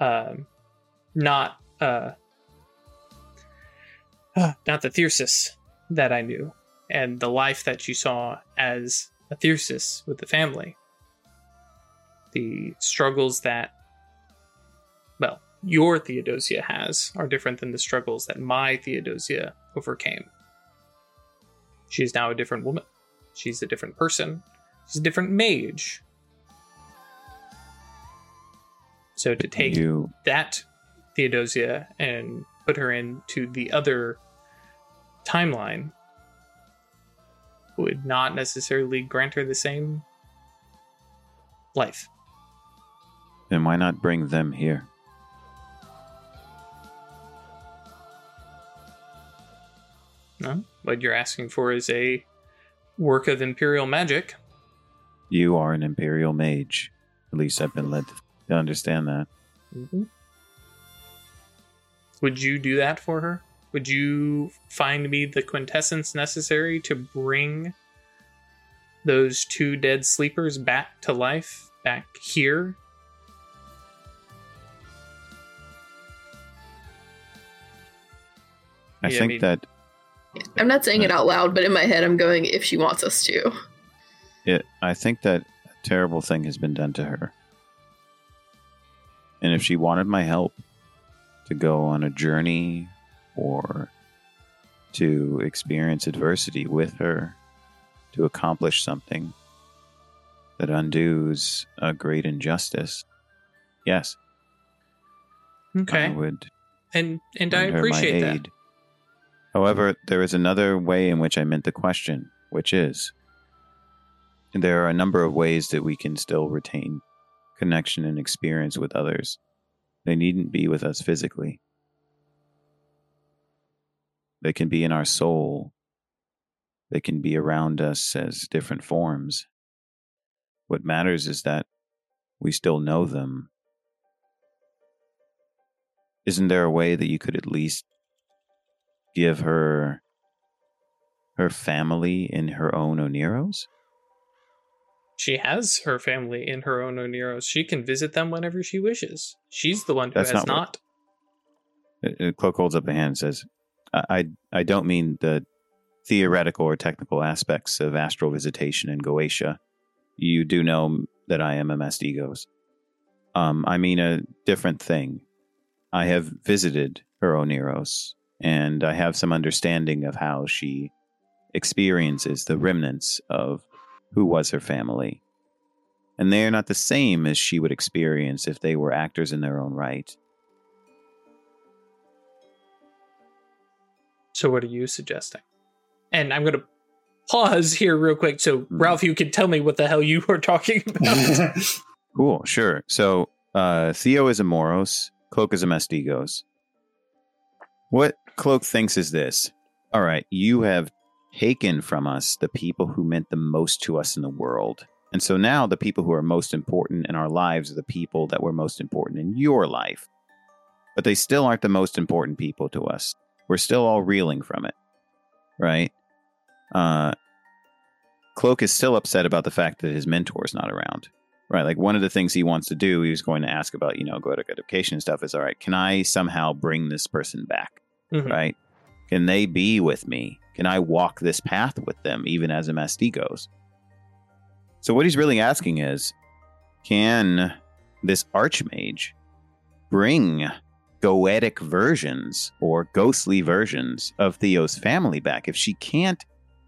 Um, not uh, uh, not the Thyrsus that I knew, and the life that you saw as a Thyrsus with the family. The struggles that, well, your Theodosia has are different than the struggles that my Theodosia overcame. She is now a different woman. She's a different person. She's a different mage. So to take You that Theodosia and put her into the other timeline would not necessarily grant her the same life. then why not bring them here? No? What you're asking for is a work of imperial magic. You are an imperial mage. At least I've been led to understand that. Mm-hmm. Would you do that for her? Would you find me the quintessence necessary to bring those two dead sleepers back to life, back here? I Yeah, I think mean- that I'm not saying it out loud, but in my head, I'm going, if she wants us to. It I think that a terrible thing has been done to her. And if she wanted my help to go on a journey or to experience adversity with her, to accomplish something that undoes a great injustice, yes, I would And and I lend her my appreciate that. However, there is another way in which I meant the question, which is there are a number of ways that we can still retain connection and experience with others. They needn't be with us physically. They can be in our soul. They can be around us as different forms. What matters is that we still know them. Isn't there a way that you could at least give her her family in her own Oneiros? She has her family in her own Oneiros. She can visit them whenever she wishes. She's the one who That's has not what- not. Uh, Cloak holds up a hand and says, I, I, I don't mean the theoretical or technical aspects of astral visitation in Goetia. You do know that I am a Mastigos. Um, I mean a different thing. I have visited her Oneiros, and I have some understanding of how she experiences the remnants of who was her family. And they are not the same as she would experience if they were actors in their own right. So what are you suggesting? And I'm gonna pause here real quick so Hmm. Ralph, you can tell me what the hell you were talking about. Cool, sure. So uh, Theo is a Moros, Cloak is a Mastigos. What Cloak thinks is this All right, you have taken from us the people who meant the most to us in the world. And so now the people who are most important in our lives are the people that were most important in your life. But they still aren't the most important people to us. We're still all reeling from it, right? Uh, Cloak is still upset about the fact that his mentor is not around right? Like one of the things he wants to do, he was going to ask about, you know, go to education and stuff is all right, can I somehow bring this person back? Mhm. Right? Can they be with me? Can I walk this path with them, even as a Mastigos? So what he's really asking is, can this archmage bring goetic versions or ghostly versions of Theo's family back? If she can't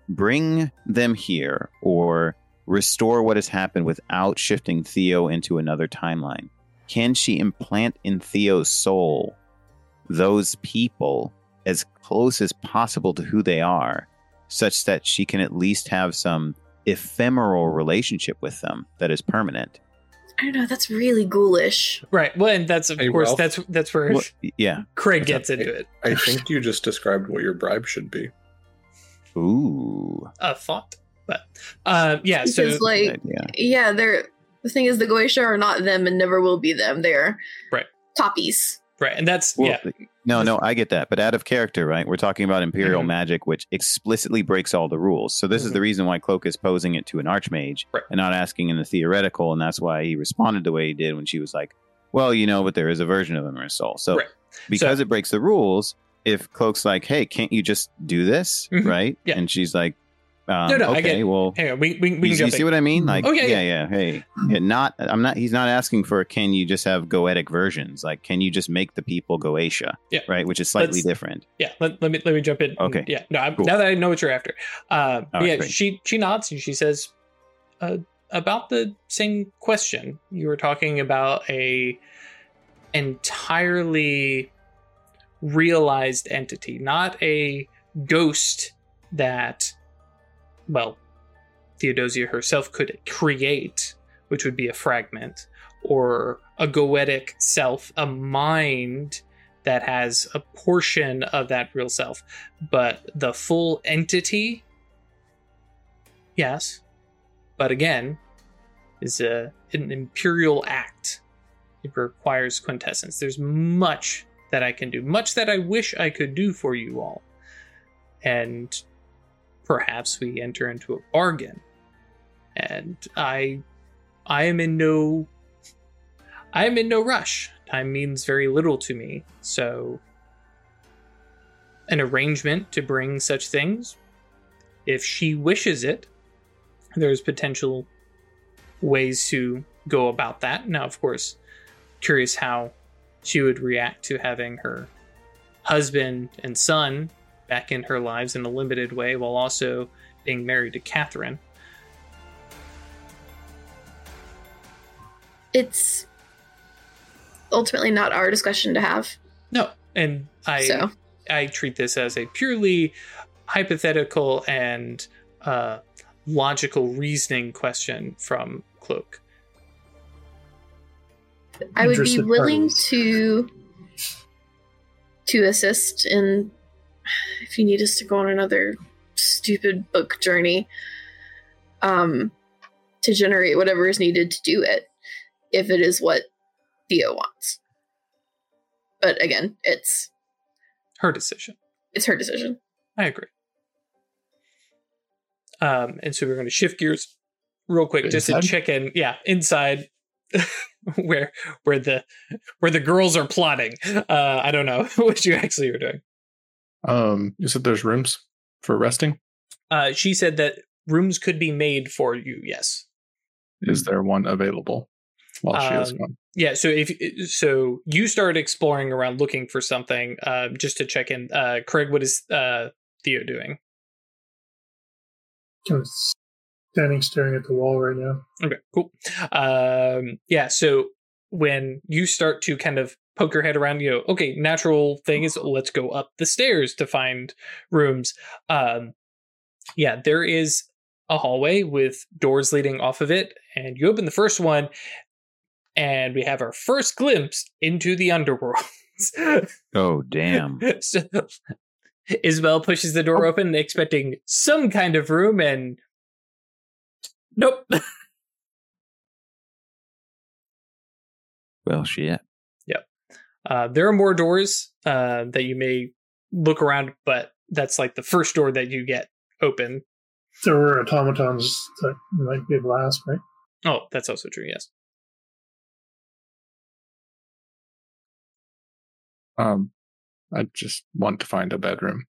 bring them here or restore what has happened without shifting Theo into another timeline? Can she implant in Theo's soul those people as close as possible to who they are, such that she can at least have some ephemeral relationship with them that is permanent? I don't know. That's really ghoulish. Right. Well, and that's of Hey, course Ralph? that's that's where Well, yeah. Craig what's up? gets into it. I think you just described what your bribe should be. Ooh. A thought, but uh, yeah. So Because, like, good yeah, they're the thing is the Goetia are not them and never will be them. They're Right. copies. Right, and that's Well, yeah. No, no, I get that. But out of character, right? We're talking about Imperial Mhm. magic, which explicitly breaks all the rules. So this is Mhm. the reason why Cloak is posing it to an archmage Right. and not asking in the theoretical. And that's why he responded the way he did when she was like, well, you know, but there is a version of him in soul. So Right. because it breaks the rules, if Cloak's like, hey, can't you just do this? Mhm. Right? Yeah. And she's like, um, No, no, I okay, get it. well, hey, we we, we you, can you see what I mean? Like, Oh, yeah, yeah, yeah, Hey, yeah, not. I'm not. He's not asking for. Can you just have goetic versions? Like, can you just make the people Goetia? Yeah. Right, which is slightly Let's- different. Yeah, let, let me let me jump in. Okay. Yeah, no, I'm, Cool. now that I know what you're after, uh, right, yeah, great. she she nods and she says, uh, about the same question. You were talking about a entirely realized entity, not a ghost that, well, Theodosia herself could create, which would be a fragment, or a goetic self, a mind that has a portion of that real self. But the full entity, yes. But again, is a, an imperial act. It requires quintessence. There's much that I can do, much that I wish I could do for you all. And perhaps we enter into a bargain. And I I am in no I am in no rush. Time means very little to me. So an arrangement to bring such things if she wishes it there's potential ways to go about that. Now, of course, curious how she would react to having her husband and son back in her lives in a limited way while also being married to Catherine. It's ultimately not our discussion to have. No, and I So I treat this as a purely hypothetical and uh, logical reasoning question from Cloak. I would be willing parties. to to assist in if you need us to go on another stupid book journey um to generate whatever is needed to do it if it is what Theo wants. But again, it's Her decision. it's her decision. I agree. Um, and so we're going to shift gears real quick just to Inside? check in. Yeah, inside where where the where the girls are plotting. Uh, I don't know what you actually are doing. Um, you said there's rooms for resting. Uh, she said that rooms could be made for you. Yes. Is there one available while she is Um, gone? Yeah. So if so, you start exploring around looking for something. Uh, just to check in. Uh, Craig, what is uh Theo doing? Kind of standing staring at the wall right now. Okay, cool. Um, yeah, so when you start to kind of poke your head around, you know, okay, natural thing is let's go up the stairs to find rooms. Um, yeah, there is a hallway with doors leading off of it, and you open the first one, and we have our first glimpse into the underworld. Oh, damn. so, Isabel pushes the door open, expecting some kind of room, and nope. Well, shit. Uh, there are more doors uh, that you may look around, but that's like the first door that you get open. There were automatons that might be able to ask, right? Oh, that's also true. Yes. Um, I just want to find a bedroom.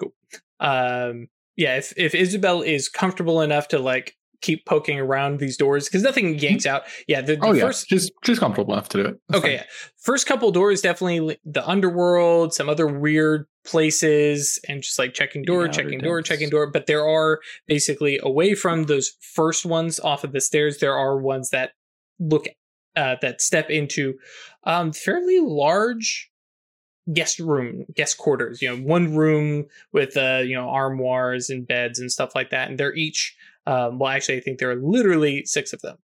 Cool. Um, yeah. If if Isabel is comfortable enough to like keep poking around these doors because nothing yanks out. Yeah. The, the Oh yeah, first just she's comfortable enough to do it. That's Okay, yeah. First couple doors definitely the underworld, some other weird places, and just like checking door, checking door, depths. checking door. But there are basically away from those first ones off of the stairs, there are ones that look uh, that step into um, fairly large guest room, guest quarters. You know, one room with uh, you know armoires and beds and stuff like that, and they're each. Um, well, actually, I think there are literally six of them.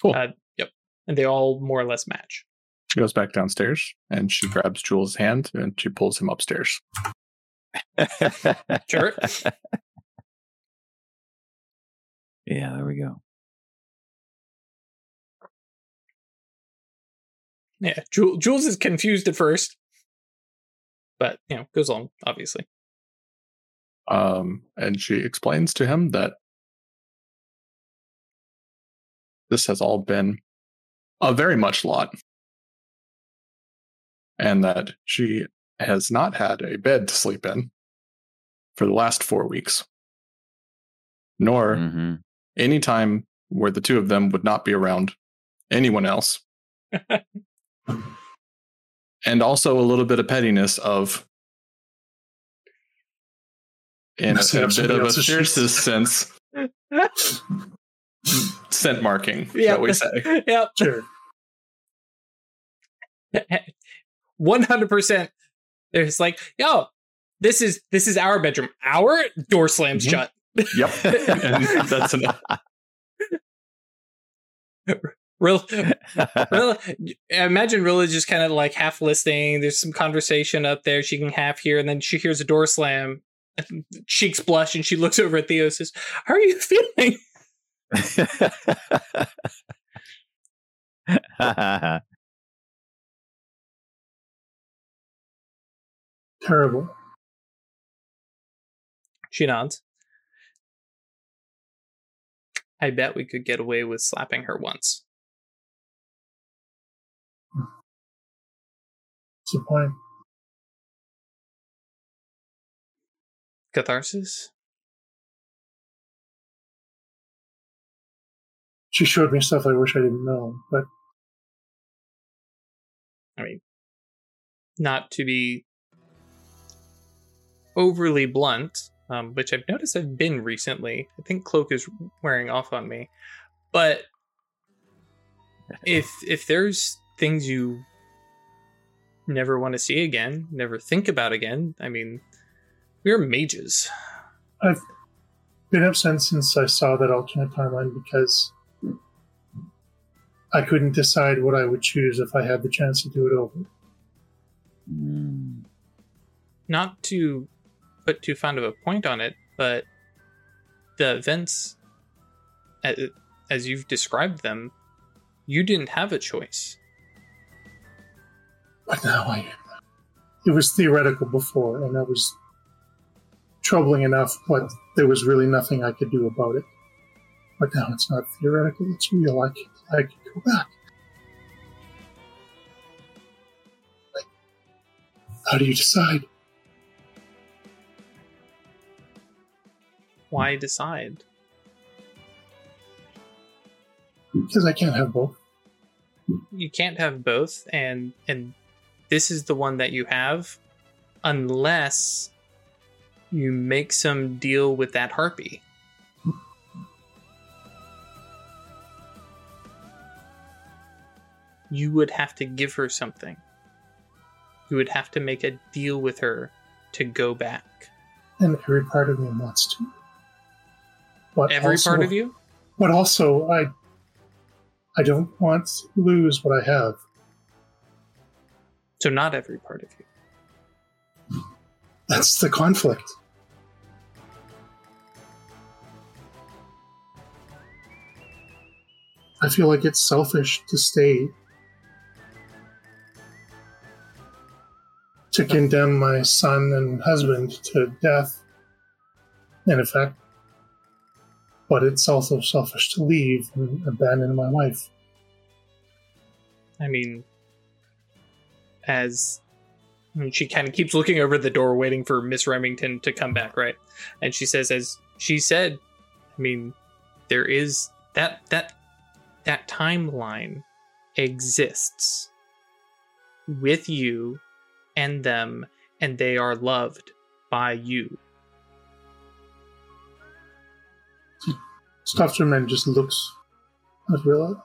Cool. Uh, yep, and they all more or less match. She goes back downstairs and she grabs Jules' hand and she pulls him upstairs. Sure. yeah, there we go. Yeah, Jules, Jules is confused at first, but you know goes along obviously. Um, and she explains to him that this has all been a very much lot, and that she has not had a bed to sleep in for the last four weeks, nor hmm any time where the two of them would not be around anyone else. and also a little bit of pettiness of in a, a bit of a else's fiercest sense Scent marking, Yeah. shall we say. yep. Sure. One hundred percent. There's like, yo, this is this is our bedroom. Our door slams Mhm. shut. Yep. and that's enough. Real, real. Imagine Rilla just kind of like half listening. There's some conversation up there. She can half hear, and then she hears a door slam. Cheeks blush, and she looks over at Theo. and Says, "How are you feeling?" Terrible. She nods. I bet we could get away with slapping her once. Hmm. What's the point? Catharsis? She showed me stuff I wish I didn't know, but I mean, not to be overly blunt, um, which I've noticed I've been recently. I think cloak is wearing off on me, but if if there's things you never want to see again, never think about again, I mean, we're mages. I've been upset since I saw that alternate timeline because I couldn't decide what I would choose if I had the chance to do it over. Mm. not to put too fond of a point on it, but the events, as you've described them, you didn't have a choice. But now I. It was theoretical before, and that was troubling enough, but there was really nothing I could do about it. But now it's not theoretical, it's real. I can, I can go back. Like, How do you decide? Why decide? Because I can't have both. You can't have both, and and this is the one that you have, unless you make some deal with that harpy. You would have to give her something. You would have to make a deal with her to go back. And every part of me wants to. But Every also- part of you? But also, I, I don't want to lose what I have. So not every part of you. That's the conflict. I feel like it's selfish to stay. To condemn my son and husband to death, in effect. But it's also selfish to leave and abandon my wife. I mean, as and she kind of keeps looking over the door, waiting for Miss Remington to come back, right? And she says, as she said, I mean, there is that that that timeline exists with you and them, and they are loved by you. Stofferman just looks at Rilla.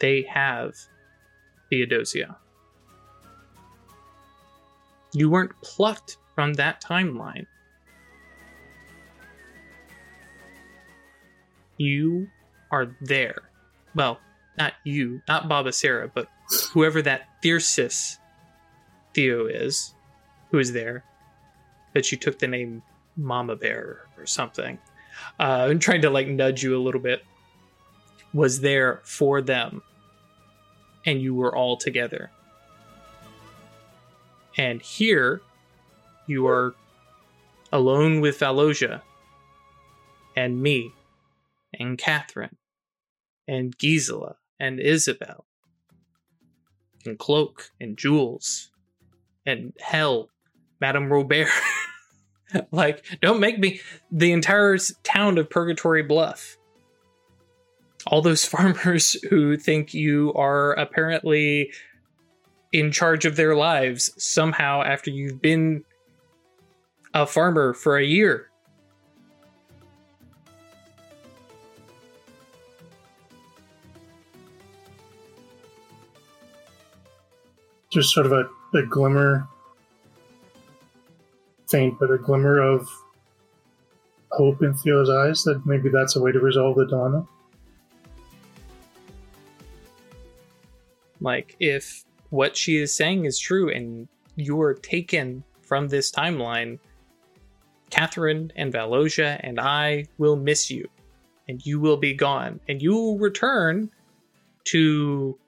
They have Theodosia. You weren't plucked from that timeline. You are there. Well, not you, not Baba Sarah, but whoever that fiercest Theo is, who is there. that you took the name Mama Bear or something. Uh, I'm trying to like nudge you a little bit. Was there for them, and you were all together. And here, you are alone with Valoja, and me, and Catherine, and Gisela, and Isabel, and Cloak, and Jules, and Hell, Madame Robert. like, don't make me the entire town of Purgatory Bluff. All those farmers who think you are apparently in charge of their lives somehow after you've been a farmer for a year. Just sort of a, a glimmer, faint, but a glimmer of hope in Theo's eyes that maybe that's a way to resolve the dilemma. Like, if what she is saying is true and you're taken from this timeline, Catherine and Valosia and I will miss you. And you will be gone. And you will return to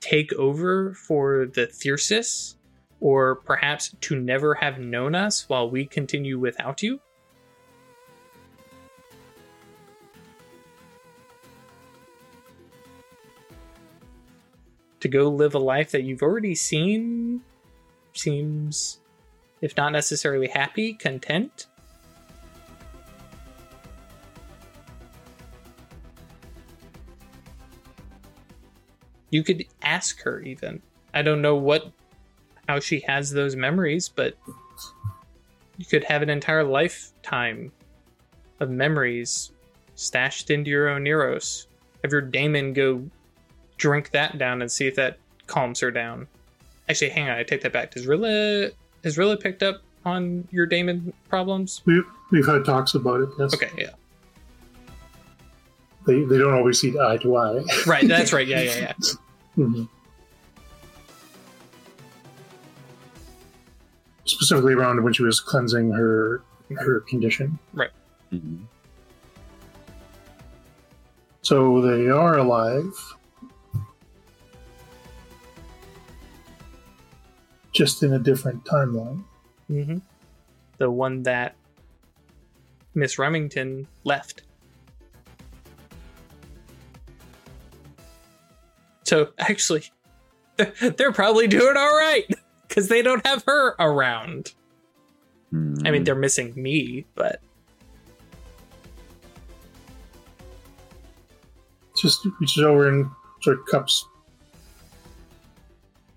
take over for the Thyrsus, or perhaps to never have known us while we continue without you. To go live a life that you've already seen seems, if not necessarily happy, content. You could ask her, even. I don't know what, how she has those memories, but you could have an entire lifetime of memories stashed into your own Oneiros. Have your daemon go drink that down and see if that calms her down. Actually, hang on, I take that back. Does Rilla has Rilla picked up on your daemon problems? We, we've had talks about it, yes. Okay, yeah. They, they don't always see eye to eye. Right, that's right. Yeah, yeah, yeah. Mhm. Specifically around when she was cleansing her her condition. Mhm. So they are alive. Just in a different timeline. hmm The one that Miss Remington left. So actually, they're probably doing all right because they don't have her around. I mean, Mhm. they're missing me, but Just reaches over and sort of cups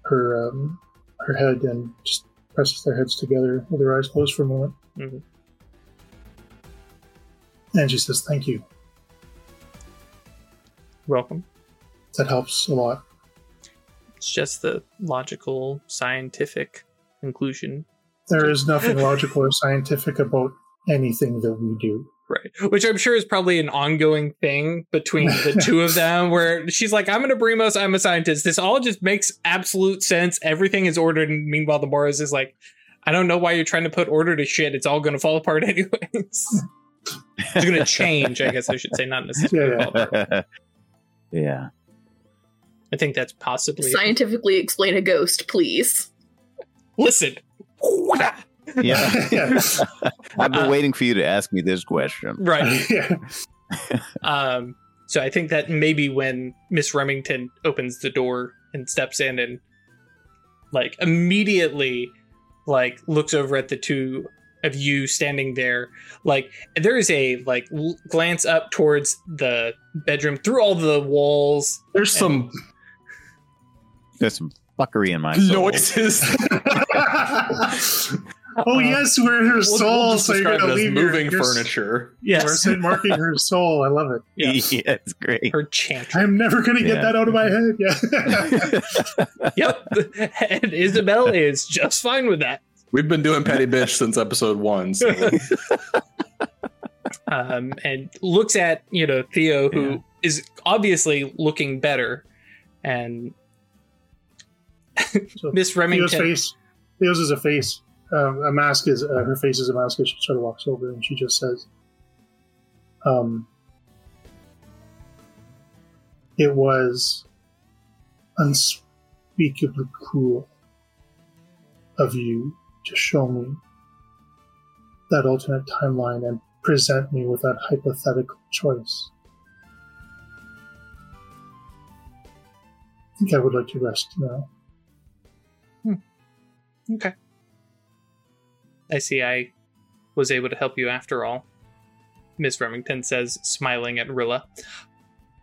her um, her head and just presses their heads together with their eyes closed for a moment. Mhm. And she says, "Thank you. welcome. That helps a lot." It's just the logical, scientific conclusion, There is nothing logical or scientific about anything that we do. Right? Which I'm sure is probably an ongoing thing between the two of them, where she's like, "I'm an Obrimos, I'm a scientist. This all just makes absolute sense. Everything is ordered." And meanwhile, the Moros is like, "I don't know why you're trying to put order to shit. It's all going to fall apart anyways. it's going to change. I guess I should say, not necessarily. Yeah, fall apart. yeah. I think that's possibly. Scientifically explain a ghost, please. Listen. Yeah. yeah. I've been Uh, waiting for you to ask me this question. Right. yeah. Um, so I think that maybe when Miss Remington opens the door and steps in and like immediately like looks over at the two of you standing there, like there is a like l- glance up towards the bedroom through all the walls. There's some There's some fuckery in my soul. noises. Oh yes, we're in her We'll- soul. we'll so you're gonna it leave your- moving your, furniture. Yes, We're marking her soul. I love it. Yeah. yeah, it's great. her chant. I'm never gonna get Yeah. that out of my head. Yeah. yep, and Isabel is just fine with that. We've been doing Petty Bitch since episode one. So um, and looks at you know Theo, who is Yeah. obviously looking better, and So Miss Theo's face. Theo's is a face. Um, a mask is uh, her face is a mask. As she sort of walks over and she just says, um, "It was unspeakably cruel of you to show me that alternate timeline and present me with that hypothetical choice. I think I would like to rest now." Okay. I see. I was able to help you after all. Miss Remington says, smiling at Rilla.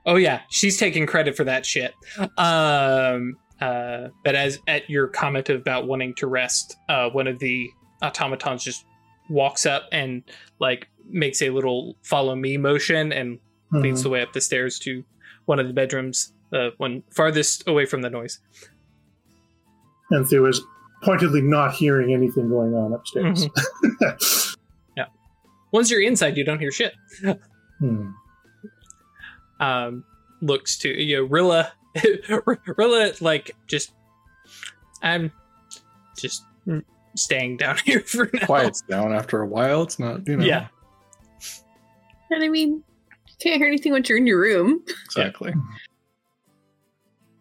Oh yeah, she's taking credit for that shit. Um, uh, but as at your comment about wanting to rest, uh, one of the automatons just walks up and like makes a little follow me motion and leads Mhm. the way up the stairs to one of the bedrooms, the one farthest away from the noise. And Theo is pointedly not hearing anything going on upstairs. Yeah. Once you're inside, you don't hear shit. Hmm. Um, looks to you know, Rilla, Rilla, like just, I'm just staying down here for now. Quiets down after a while. It's not, you know. Yeah. And I mean, you can't hear anything once you're in your room. Exactly.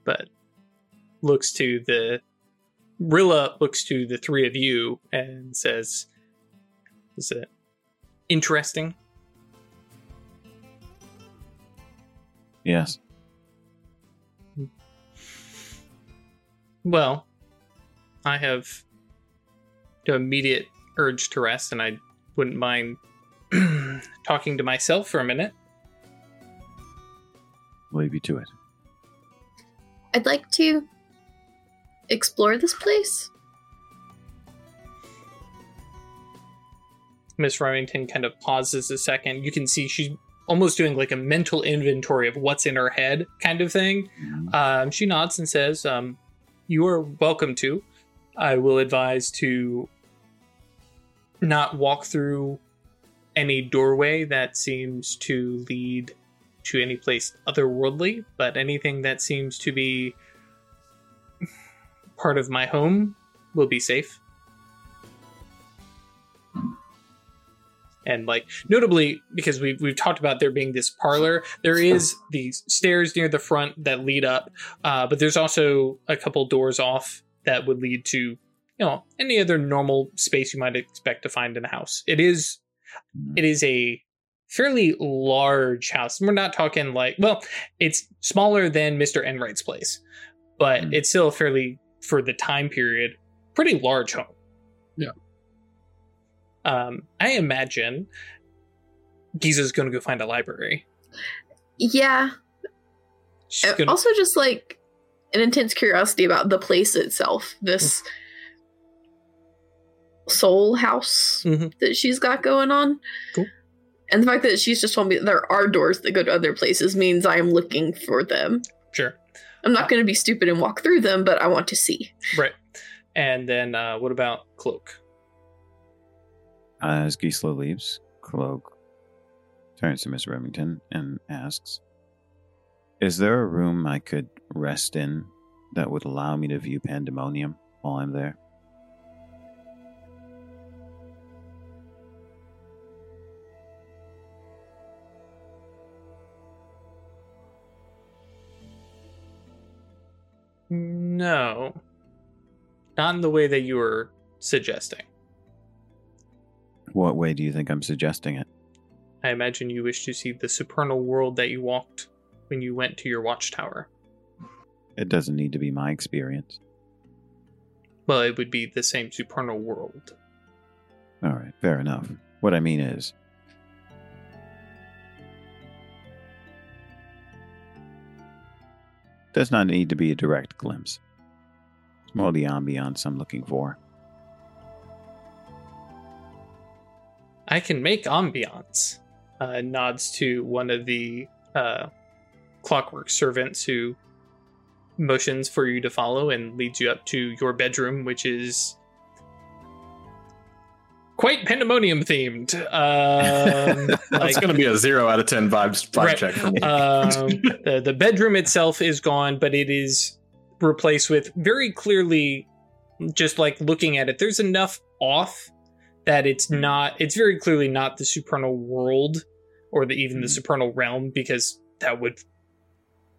but looks to the Rilla looks to the three of you and says, "Is it interesting?" Yes. Well, I have no immediate urge to rest, and I wouldn't mind talking to myself for a minute. Leave you to it. I'd like to explore this place. Miss Remington kind of pauses a second. You can see she's almost doing like a mental inventory of what's in her head, kind of thing. Um, she nods and says, um, "You are welcome to. I will advise to not walk through any doorway that seems to lead to any place otherworldly, but anything that seems to be part of my home will be safe." And like notably, because we've we've talked about there being this parlor, there is these stairs near the front that lead up, uh, but there's also a couple doors off that would lead to, you know, any other normal space you might expect to find in a house. It is, it is a fairly large house. We're not talking like, well, it's smaller than Mister Enright's place, but Mm. it's still a fairly for the time period pretty large home. Yeah. Um, I imagine Giza's going to go find a library. Yeah. She's Uh, gonna, Also, just like an intense curiosity about the place itself. This soul house Mhm. that she's got going on. Cool. And the fact that she's just told me there are doors that go to other places means I am looking for them. sure. I'm not going to be stupid and walk through them, but I want to see. Right. And then uh, what about Cloak? As Gisela leaves, Cloak turns to Miss Remington and asks, Is there a room I could rest in that would allow me to view pandemonium while I'm there? No. Not in the way that you were suggesting. What way do you think I'm suggesting it? I imagine you wish to see the supernal world that you walked when you went to your watchtower. It doesn't need to be my experience. Well, it would be the same supernal world. All right, fair enough. What I mean is, does not need to be a direct glimpse. It's more the ambiance I'm looking for. I can make ambiance. Uh, nods to one of the uh, clockwork servants who motions for you to follow and leads you up to your bedroom, which is quite pandemonium themed. Um, That's like- going to be a zero out of 10 vibes vibe Right. check for me. um, the, the bedroom itself is gone, but it is replaced with very clearly, just like looking at it, there's enough off that it's not, it's very clearly not the supernal world or the, even the Mhm. supernal realm because that would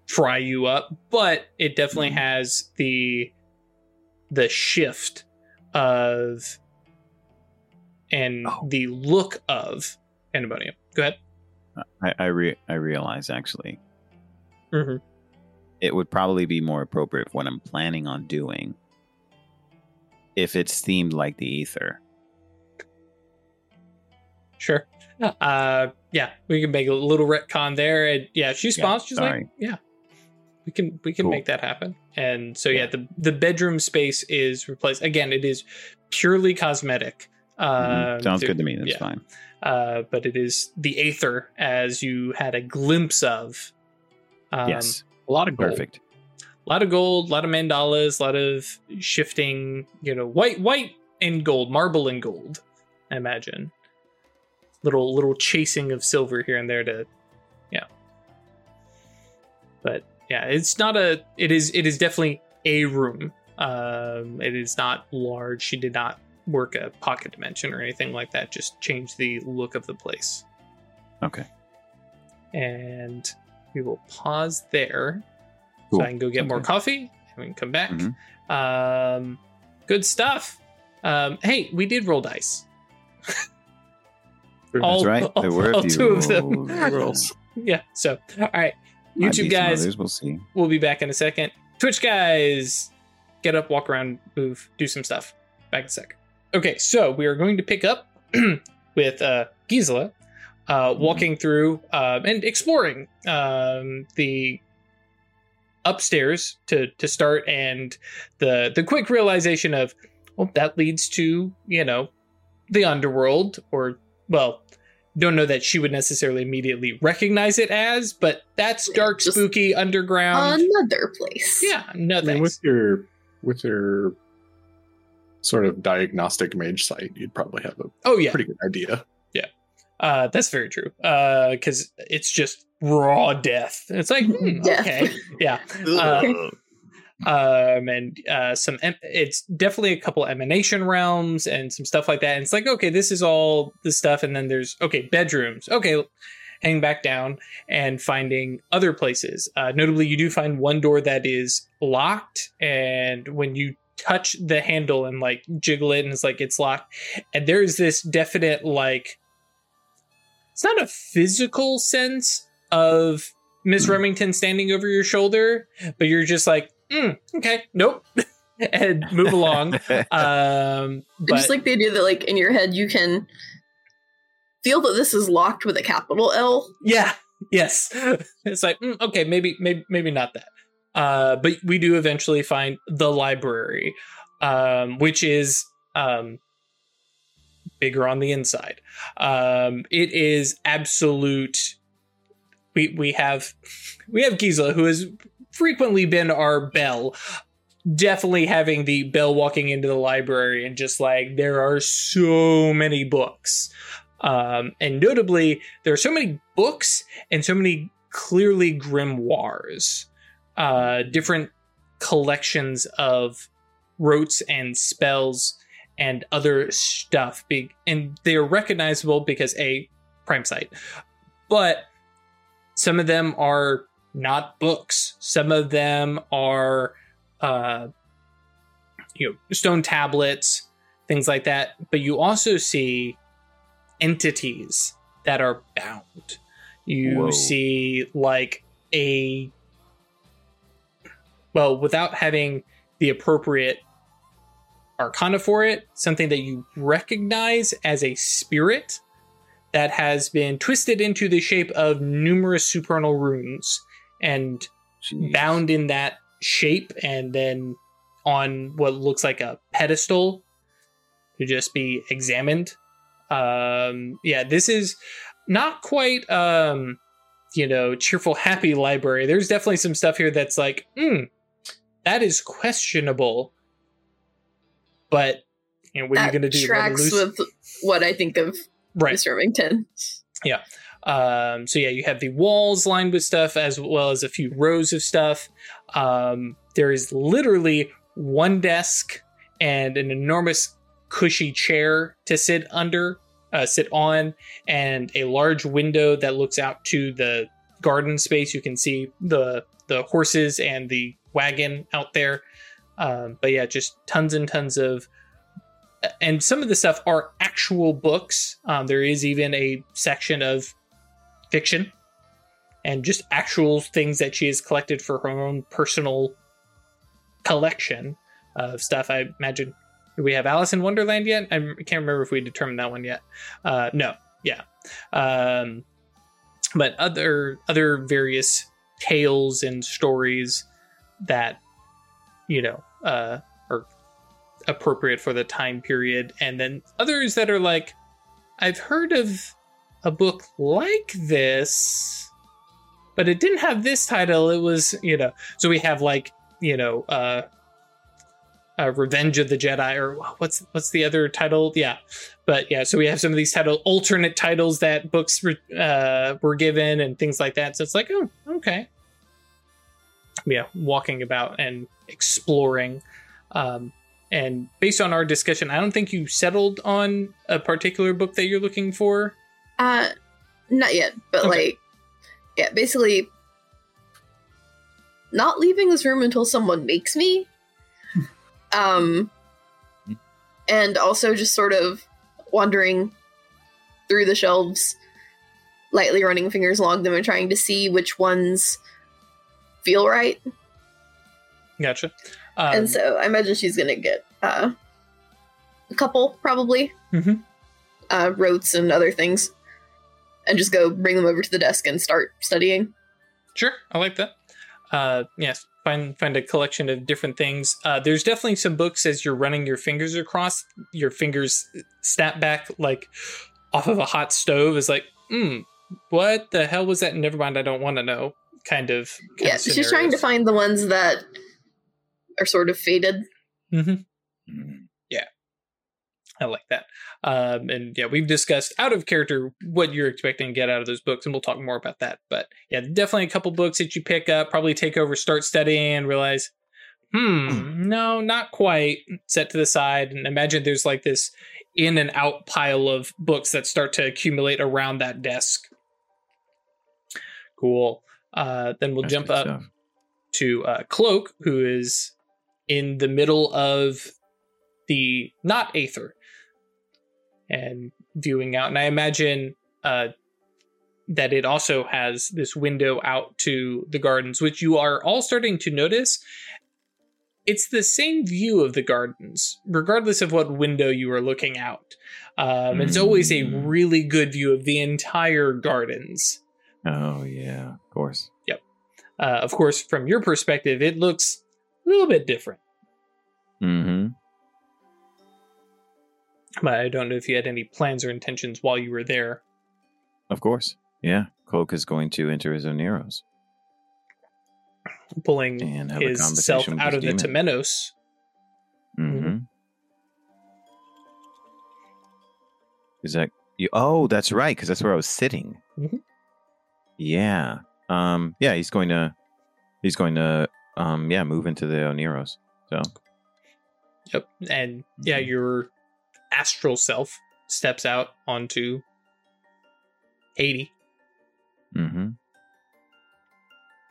fry you up, but it definitely Mhm. has the the shift of and Oh. the look of pandemonium. Go ahead. I I, re- I realize actually Mm-hmm. it would probably be more appropriate for what I'm planning on doing if it's themed like the ether. Sure. Uh, yeah, we can make a little retcon there, and yeah, she responds. she's like, "Yeah, we can we can Cool. make that happen." And so yeah, Yeah. the the bedroom space is replaced again. It is purely cosmetic. Mhm. Um, Sounds good to me. That's yeah. fine. uh, but it is the Aether as you had a glimpse of. Um, yes, A lot of gold. perfect. a lot of gold, a lot of mandalas, a lot of shifting, you know, white, white and gold, marble and gold. I imagine little little chasing of silver here and there to, yeah. But yeah, it's not a. It is. It is definitely a room. Um, it is not large. She did not work a pocket dimension or anything like that. Just change the look of the place. Okay. And we will pause there Cool. so I can go get more coffee and we can come back. Mhm. Um, good stuff. Um, hey, we did roll dice. All- That's right. There were all a few two of them. rolls. Yeah. So, all right, YouTube guys, others, we'll see. we'll be back in a second. Twitch guys, get up, walk around, move, do some stuff. Back in a sec. Okay, so we are going to pick up with uh, Gisela uh, walking through um, and exploring um, the upstairs to to start, and the the quick realization of well, that leads to you know the underworld, or well. Don't know that she would necessarily immediately recognize it as, but that's Yeah, dark, just spooky underground. Another place. Yeah, no I mean, thanks. with your with your sort of diagnostic mage sight, you'd probably have a oh yeah, pretty good idea. Yeah, uh, that's very true. Because it's just raw death. It's like hmm, Death. okay, yeah. Uh, um, and uh, some em- it's definitely a couple emanation realms and some stuff like that. And it's like okay, this is all the stuff, and then there's okay bedrooms. Okay, hang back down and finding other places. Uh, notably, you do find one door that is locked, and when you touch the handle and like jiggle it, and it's like it's locked, and there's this definite like it's not a physical sense of Miss Hmm. Remington standing over your shoulder, but you're just like, mm, okay, nope, and move along. Um, but just like the idea that, like, in your head, you can feel that this is locked with a capital L. yeah, yes, it's like mm, okay, maybe, maybe, maybe not that. Uh, but we do eventually find the library, um, which is um, bigger on the inside. Um, it is absolute. We we have we have Gisela who has frequently been our bell. Definitely having the bell walking into the library and just like there are so many books. Um, and notably, there are so many books and so many clearly grimoires, uh, different collections of rotes and spells and other stuff. Big and they are recognizable because a prime sight, but some of them are not books. Some of them are, uh, you know, stone tablets, things like that. But you also see entities that are bound. You Whoa. see like a well, without having the appropriate arcana for it, something that you recognize as a spirit that has been twisted into the shape of numerous supernal runes and Jeez. bound in that shape and then on what looks like a pedestal to just be examined. Um, yeah, this is not quite, um, you know, cheerful, happy library. There's definitely some stuff here that's like, hmm, that is questionable. But you know, what are you going to do? Tracks with what I think of right. Miss Remington. Um, so yeah, you have the walls lined with stuff as well as a few rows of stuff. Um, there is literally one desk and an enormous cushy chair to sit under, uh, sit on, and a large window that looks out to the garden space. You can see the the horses and the wagon out there. Um, but yeah, just tons and tons of and some of the stuff are actual books. Um, there is even a section of fiction and just actual things that she has collected for her own personal collection of stuff. I imagine. Do we have Alice in Wonderland yet? I can't remember if we determined that one yet. Uh, no, yeah. Um, but other other various tales and stories that you know uh, are appropriate for the time period, and then others that are like, I've heard of a book like this, but it didn't have this title. It was, you know, so we have like, you know, uh, uh, Revenge of the Jedi, or what's what's the other title? Yeah, but yeah, so we have some of these title alternate titles that books uh, were given and things like that. So it's like, oh, okay, yeah, walking about and exploring. Um, and based on our discussion, I don't think you settled on a particular book that you're looking for. Uh, not yet, but Okay. like, yeah, basically, not leaving this room until someone makes me. Um, and also just sort of wandering through the shelves, lightly running fingers along them and trying to see which ones feel right. Gotcha. Um, and so I imagine she's gonna get uh, a couple, probably, Mhm. uh, rotes and other things, and just go bring them over to the desk and start studying. Sure, I like that. Uh, yes, find find a collection of different things. Uh, there's definitely some books as you're running your fingers across, your fingers snap back like off of a hot stove. Is like, hmm, what the hell was that? Never mind, I don't want to know. Kind of. kind yeah, of she's trying to find the ones that are sort of faded. hmm Mm. I like that. Um, and yeah, we've discussed out of character what you're expecting to get out of those books, and we'll talk more about that. But yeah, definitely a couple books that you pick up, probably take over, start studying, and realize, hmm, no, not quite. Set to the side, and imagine there's like this in and out pile of books that start to accumulate around that desk. Cool. Uh, then we'll That's jump up stuff. to uh, Cloak, who is in the middle of the not Aether and viewing out. And I imagine uh, that it also has this window out to the gardens, which you are all starting to notice. It's the same view of the gardens, regardless of what window you are looking out. Um, It's always a Mm. really good view of the entire gardens. Oh yeah, of course. Yep. Uh, of course, from your perspective, it looks a little bit different. Mm-hmm. But I don't know if you had any plans or intentions while you were there. Of course. Yeah. Cloak is going to enter his Oneiros pulling and have a his conversation self with out his of the. Temenos. Mm-hmm. Is that you? Oh, that's right, because that's where I was sitting. Mhm. Yeah. Um. Yeah. He's going to. He's going to. Um. Yeah. Move into the Oneiros. So. Yep. And yeah, Mhm. Astral self steps out onto Haiti. Mm-hmm.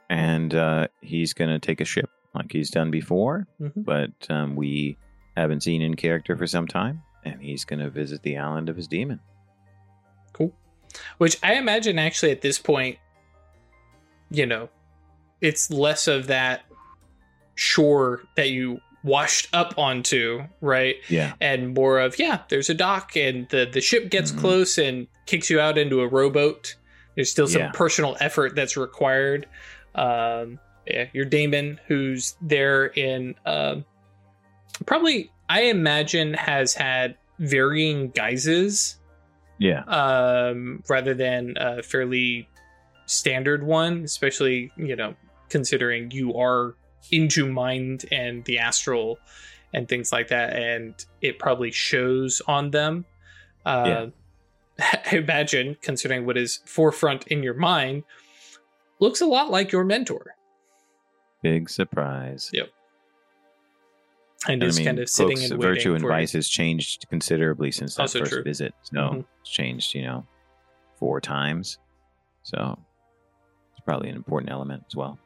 And uh, he's going to take a ship like he's done before, Mhm. but um, we haven't seen in character for some time, and he's going to visit the island of his demon. Cool. Which I imagine actually at this point, you know, it's less of that shore that you washed up onto, right? Yeah. and more of yeah there's a dock and the the ship gets Mhm. close and kicks you out into a rowboat there's still some Yeah. personal effort that's required um yeah your daemon who's there in um probably i imagine has had varying guises Yeah. um rather than a fairly standard one especially you know considering you are into mind and the astral and things like that and it probably shows on them uh, i imagine considering what is forefront in your mind looks a lot like your mentor Big surprise. and And is kind of sitting and waiting virtue and vice has changed considerably since that Also first true. visit. So Mhm. it's changed, you know, four times. So it's probably an important element as well.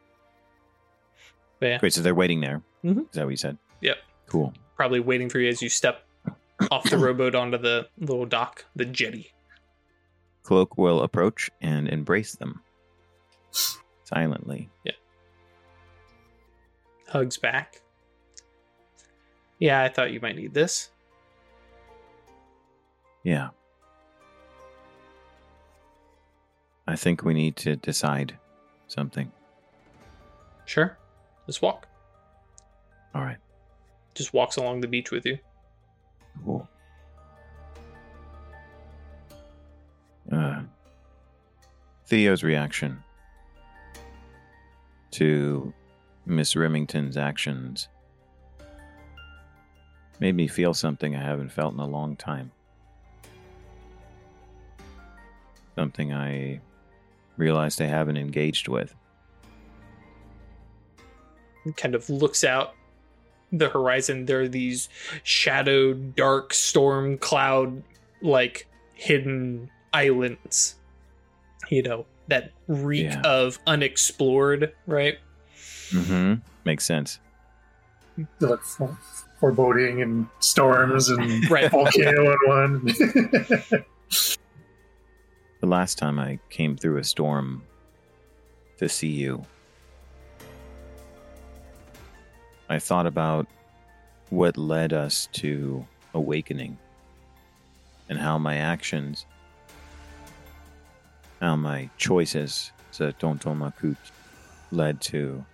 But yeah, Great. So they're waiting there. Mhm. Is that what you said? Yep. Cool. probably waiting for you as you step off the rowboat onto the little dock the jetty Cloak will approach and embrace them silently. Yeah. Hugs back. Yeah, I thought you might need this. Yeah. I think we need to decide something. Sure. Let's walk. All right. just walks along the beach with you. Cool. Uh, Theo's reaction to Miss Remington's actions made me feel something I haven't felt in a long time. Something I realized I haven't engaged with. Kind of looks out the horizon. There are these shadowed, dark storm cloud like hidden islands, you know, that reek Yeah. of unexplored, right? Mm-hmm. Makes sense. They're like for- foreboding and storms and Right. volcano in one. The last time I came through a storm to see you, I thought about what led us to awakening and how my actions, how my choices, said Tonton led to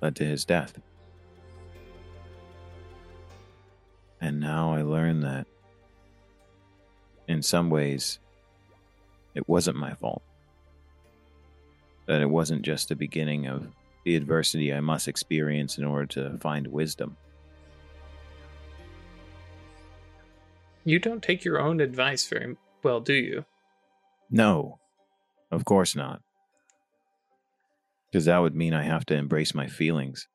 led to his death. And now I learn that in some ways it wasn't my fault. That it wasn't just the beginning of the adversity I must experience in order to find wisdom. You don't take your own advice very well, do you? No, of course not. Because that would mean I have to embrace my feelings.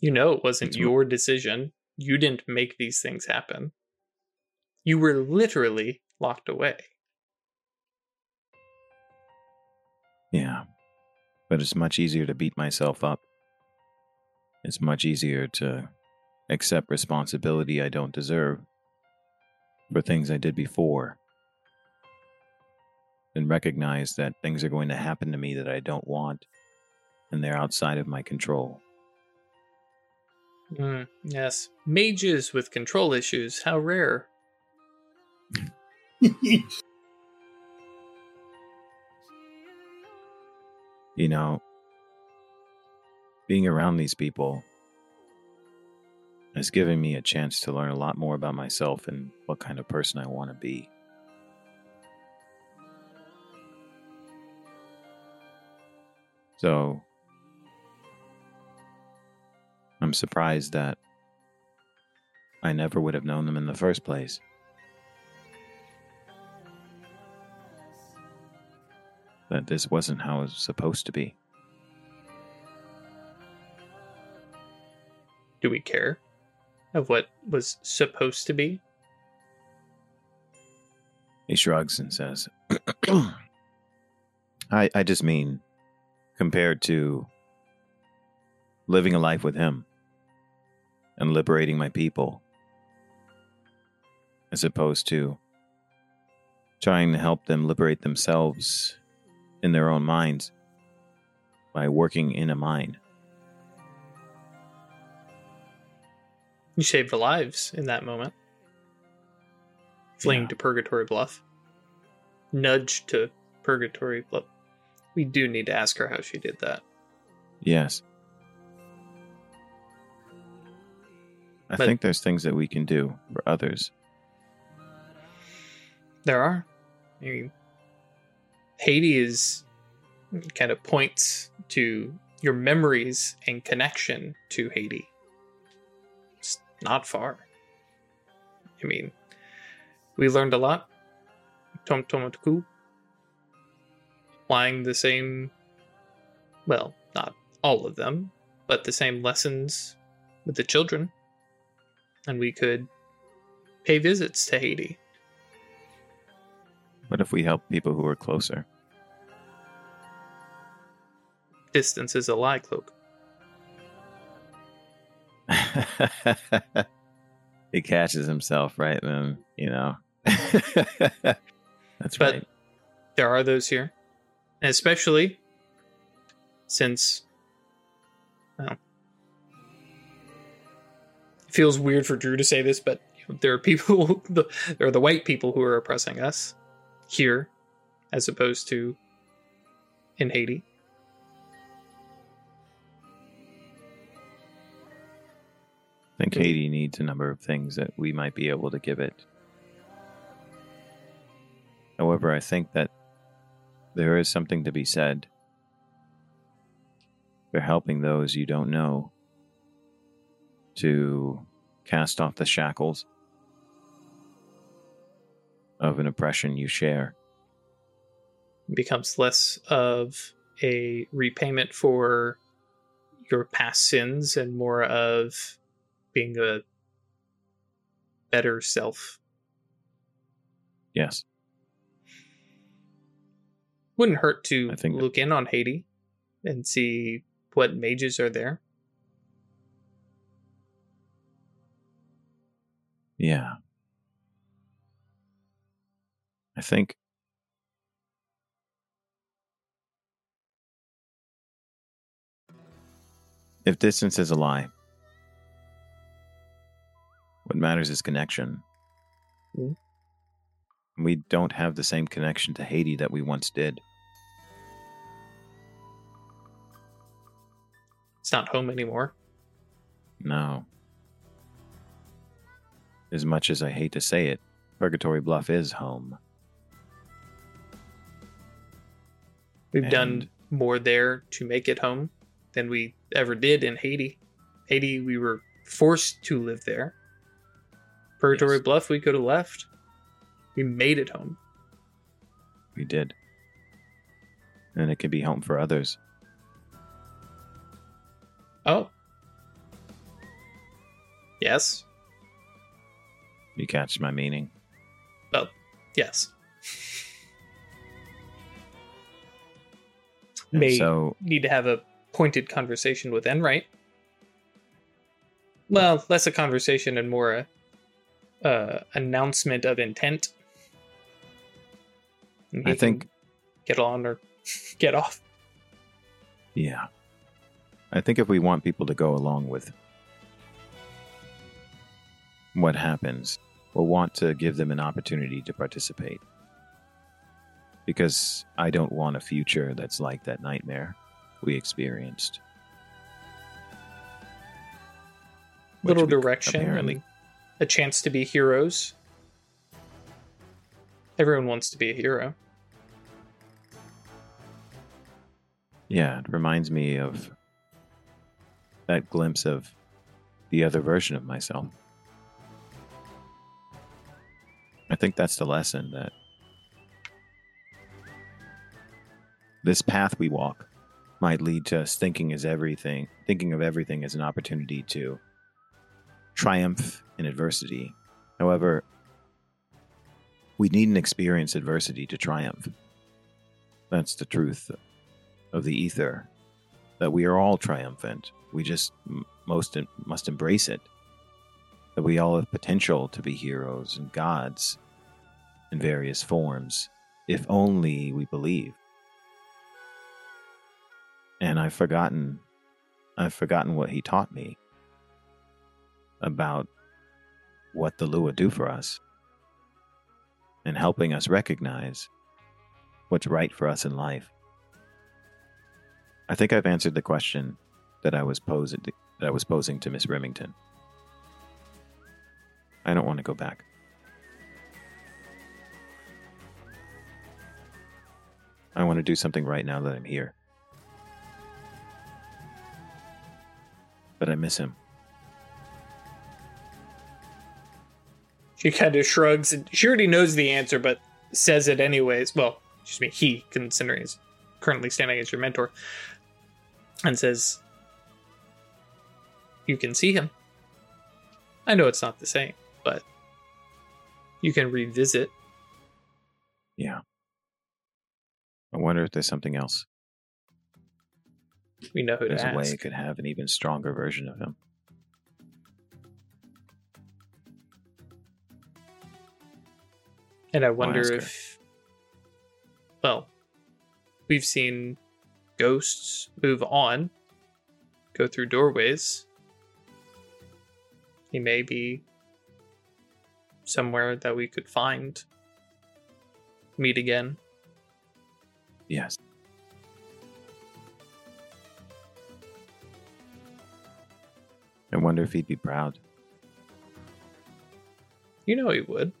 You know it wasn't It's- your decision. You didn't make these things happen. You were literally locked away. Yeah. But it's much easier to beat myself up. It's much easier to accept responsibility I don't deserve for things I did before and recognize that things are going to happen to me that I don't want and they're outside of my control. Mm, yes. Mages with control issues, how rare. You know, being around these people has given me a chance to learn a lot more about myself and what kind of person I want to be. So, I'm surprised that I never would have known them in the first place. That this wasn't how it was supposed to be. Do we care of what was supposed to be? He shrugs and says, I, I just mean, compared to living a life with him and liberating my people, as opposed to trying to help them liberate themselves in their own minds by working in a mine. You saved lives in that moment. Fleeing Yeah. to Purgatory Bluff. Nudge to Purgatory Bluff. We do need to ask her how she did that. Yes. I But- think there's things that we can do for others. There are. Mean, Haiti is kind of points to your memories and connection to Haiti. It's not far. I mean, we learned a lot. Tom Tomatuku applying the same, well, not all of them, but the same lessons with the children. And we could pay visits to Haiti. What if we help people who are closer? Distance is a lie, Cloak. he catches himself right then, you know. That's But right. there are those here. And especially since well, it feels weird for Drew to say this, but there are people the, there are the white people who are oppressing us here as opposed to in Haiti. Think Katie needs a number of things that we might be able to give it. However, I think that there is something to be said for helping those you don't know to cast off the shackles of an oppression you share. It becomes less of a repayment for your past sins and more of being a better self. Yes. Wouldn't hurt to I think that- look in on Haiti and see what mages are there. Yeah. I think if distance is a lie, what matters is connection. Mhm. We don't have the same connection to Haiti that we once did. It's not home anymore. No. As much as I hate to say it, Purgatory Bluff is home. We've done more there to make it home than we ever did in Haiti. Haiti, we were forced to live there. Purgatory Yes. Bluff, we could have left. We made it home. We did. And it can be home for others. Oh. Yes. You catch my meaning? Well, yes. May so need to have a pointed conversation with Enright. Well, less a conversation and more a uh, announcement of intent. I think get on or get off. Yeah. I think if we want people to go along with what happens, we'll want to give them an opportunity to participate. Because I don't want a future that's like that nightmare we experienced. Little direction apparently- and a chance to be heroes. Everyone wants to be a hero. Yeah, it reminds me of that glimpse of the other version of myself. I think that's the lesson that this path we walk might lead to us thinking as everything, thinking of everything as an opportunity to triumph in adversity. However, we needn't experience adversity to triumph. That's the truth of the ether that we are all triumphant. We just most must embrace it. That we all have potential to be heroes and gods in various forms, if only we believe. And I've forgotten, I've forgotten what he taught me about what the Lwa do for us and helping us recognize what's right for us in life. I think I've answered the question that I was posing that I was posing to Miss Remington. I don't want to go back. I want to do something right now that I'm here. But I miss him. She kind of shrugs and she already knows the answer, but says it anyways. Well, excuse me, he, considering he's currently standing as your mentor, and says, You can see him. I know it's not the same, but you can revisit. Yeah. I wonder if there's something else. We know who There's to a way ask. it could have an even stronger version of him. And I wonder if, well, we've seen ghosts move on, go through doorways. He may be somewhere that we could find, meet again. Yes. I wonder if he'd be proud You know he would.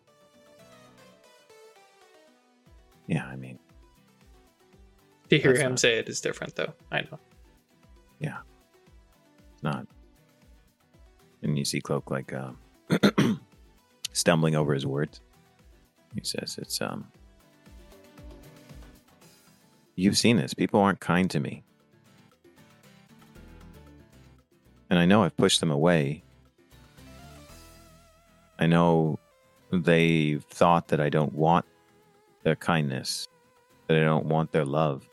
To hear That's him not- say it is different, though. I know. Yeah, it's not. And you see Cloak like um, stumbling over his words. He says, "It's um, you've seen this. People aren't kind to me, and I know I've pushed them away. I know they thought that I don't want their kindness, that I don't want their love,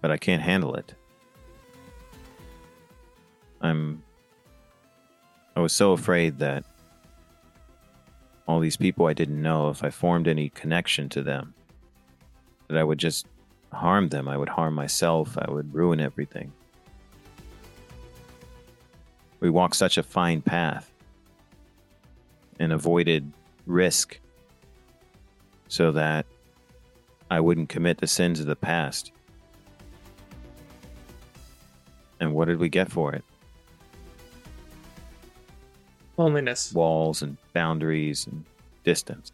but I can't handle it." I'm I was so afraid that all these people I didn't know if I formed any connection to them that I would just harm them, I would harm myself, I would ruin everything. We walked such a fine path and avoided risk so that I wouldn't commit the sins of the past. And what did we get for it? Loneliness. walls and boundaries and distance.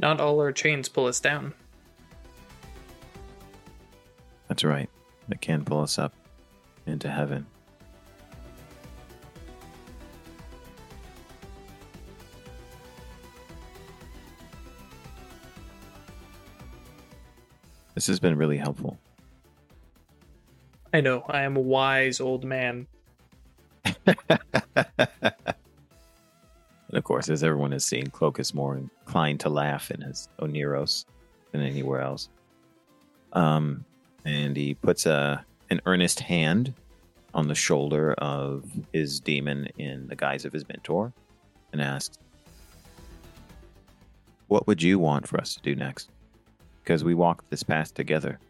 Not all our chains pull us down. That's right. That can pull us up into heaven. This has been really helpful. I know. I am a wise old man. and of course, as everyone has seen, Cloak is more inclined to laugh in his Oneiros than anywhere else. Um, and he puts a an earnest hand on the shoulder of his daemon in the guise of his mentor, and asks, "What would you want for us to do next? Because we walked this path together."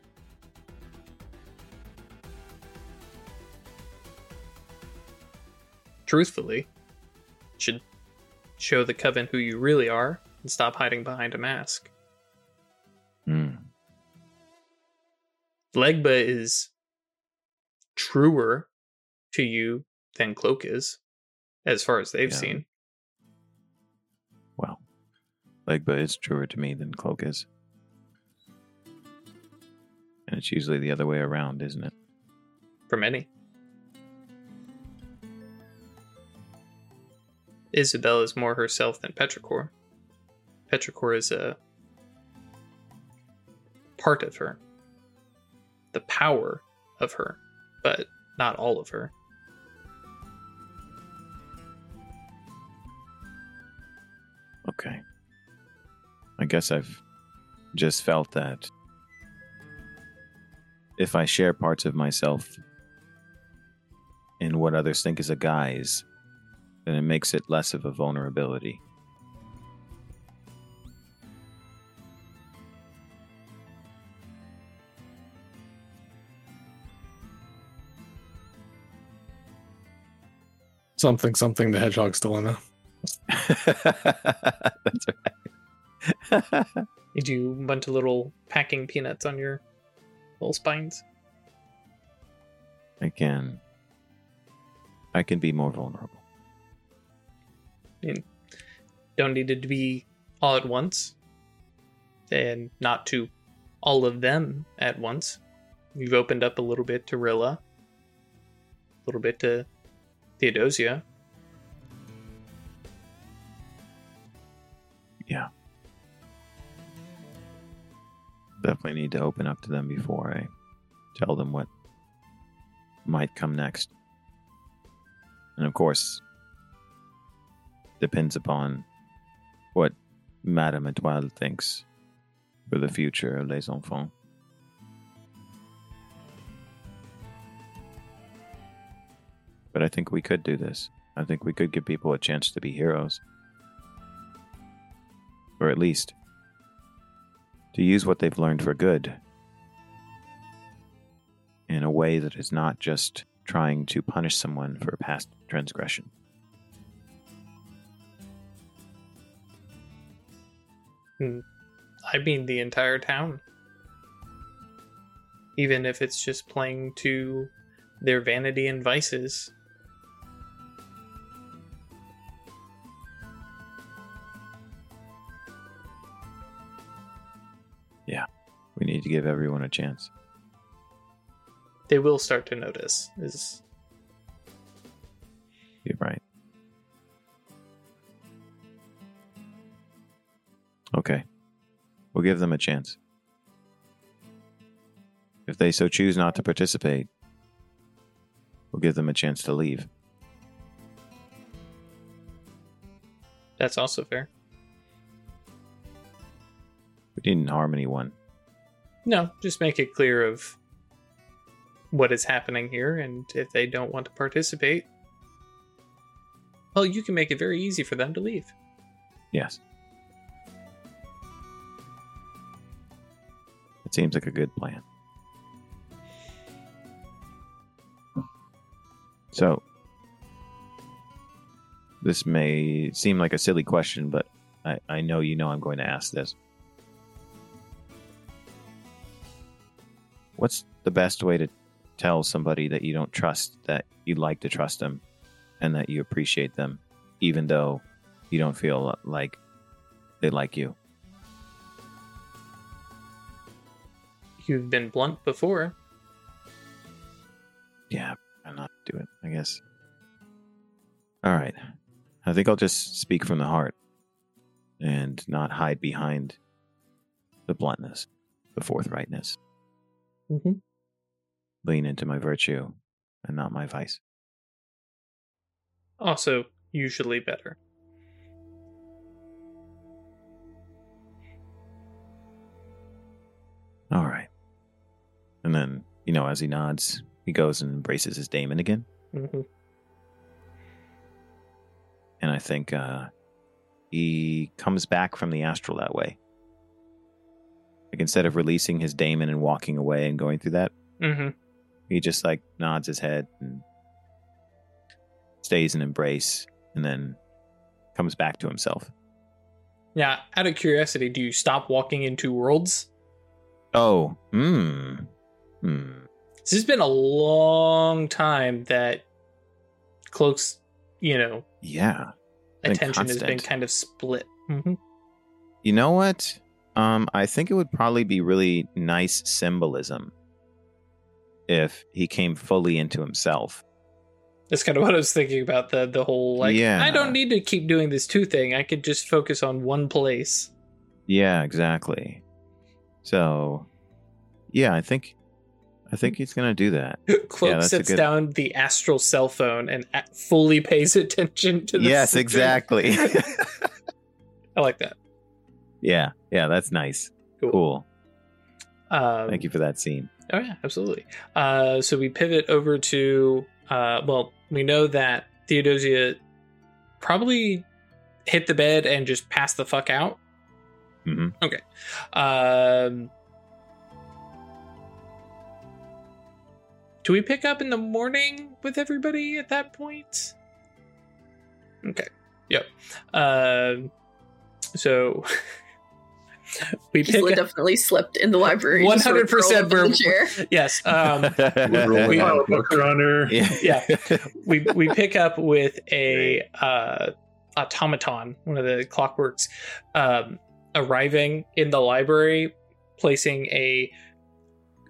Truthfully, should show the coven who you really are and stop hiding behind a mask. Hmm. Legba is truer to you than Cloak is, as far as they've Yeah. seen. Well, Legba is truer to me than Cloak is. And it's usually the other way around, isn't it? For many. Isabel is more herself than Petrichor. Petrichor is a part of her, the power of her, but not all of her. Okay. I guess I've just felt that if I share parts of myself in what others think is a guise, then it makes it less of a vulnerability. Something, something. The hedgehog's dilemma. That's right. You do a bunch of little packing peanuts on your little spines. I can. I can be more vulnerable. Don't need it to be all at once, and not to all of them at once. You've opened up a little bit to Rilla, a little bit to Theodosia. Yeah. Definitely need to open up to them before I tell them what might come next. And of course, depends upon what Madame Etoile thinks for the future of Les Enfants. But I think we could do this. I think we could give people a chance to be heroes. Or at least to use what they've learned for good in a way that is not just trying to punish someone for past transgression. Hmm. I mean, the entire town. even if it's just playing to their vanity and vices. We need to give everyone a chance. They will start to notice. Is You're right. Okay. We'll give them a chance. If they so choose not to participate, we'll give them a chance to leave. that's also fair. We didn't harm anyone. No, just make it clear of what is happening here, and if they don't want to participate, well, you can make it very easy for them to leave. Yes. It seems like a good plan. So, this may seem like a silly question, but I, I know you know I'm going to ask this. What's the best way to tell somebody that you don't trust that you'd like to trust them and that you appreciate them, even though you don't feel like they like you? You've been blunt before. Yeah, I'm not do it, I guess. All right. I think I'll just speak from the heart and not hide behind the bluntness, the forthrightness. Mm-hmm. Lean into my virtue and not my vice. Also, usually better. All right. And then, you know, as he nods, he goes and embraces his daemon again. hmm And I think uh, he comes back from the astral that way. Like instead of releasing his daemon and walking away and going through that, hmm he just like nods his head and stays in embrace and then comes back to himself. Yeah, out of curiosity, do you stop walking into worlds? Oh, hmm. Hmm. This has been a long time that Cloak's, you know, Yeah. Attention has been kind of split. hmm You know what? Um, I think it would probably be really nice symbolism if he came fully into himself. That's kind of what I was thinking about the the whole like Yeah. I don't need to keep doing this two thing. I could just focus on one place. Yeah, exactly. So, yeah, I think, I think he's gonna do that. Cloak a sets good- down the astral cell phone and fully pays attention to the yes, system. exactly. I like that. Yeah, yeah, that's nice. Cool. Cool. Um, Thank you for that scene. Oh yeah, absolutely. Uh, so we pivot over to uh, well, we know that Theodosia probably hit the bed and just passed the fuck out. hmm Okay. Um, do we pick up in the morning with everybody at that point? Okay. Yep. Um, so we pick Gisela definitely slept in the library. just sort of 100% curled up in where- the chair. Yes. Um, Literally. We- Pile a book around her. yeah. we we pick up with a uh, automaton, one of the clockworks, um, arriving in the library, placing a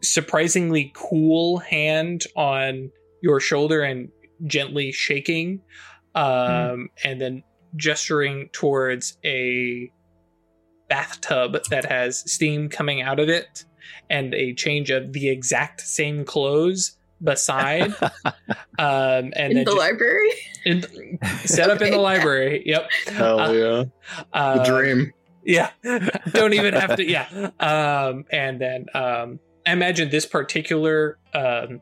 surprisingly cool hand on your shoulder and gently shaking, um, and then gesturing towards a bathtub that has steam coming out of it and a change of the exact same clothes beside um and in then the just library. in, set up in the library yep Hell Uh, yeah. The uh, dream. yeah don't even have to yeah um and then um i imagine this particular um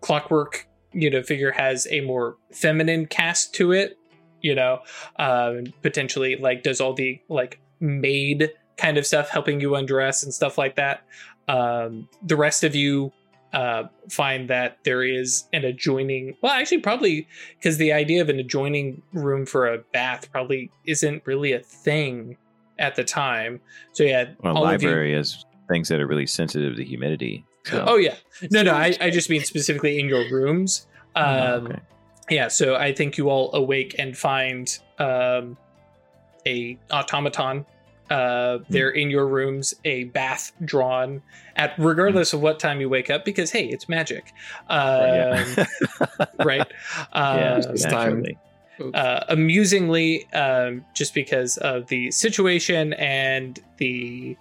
clockwork you know figure has a more feminine cast to it you know um potentially like does all the like maid kind of stuff helping you undress and stuff like that um the rest of you uh find that there is an adjoining well actually probably because the idea of an adjoining room for a bath probably isn't really a thing at the time so yeah Well, all of you- library is things that are really sensitive to humidity. So, Oh yeah, no, no. I, I just mean specifically in your rooms. Um, Oh, okay. Yeah, so I think you all awake and find um, a automaton. Uh, they're in your rooms, a bath drawn at regardless of what time you wake up, because hey, it's magic, um, yeah. right? yeah, Uh, It's time. uh, amusingly, um, just because of the situation and the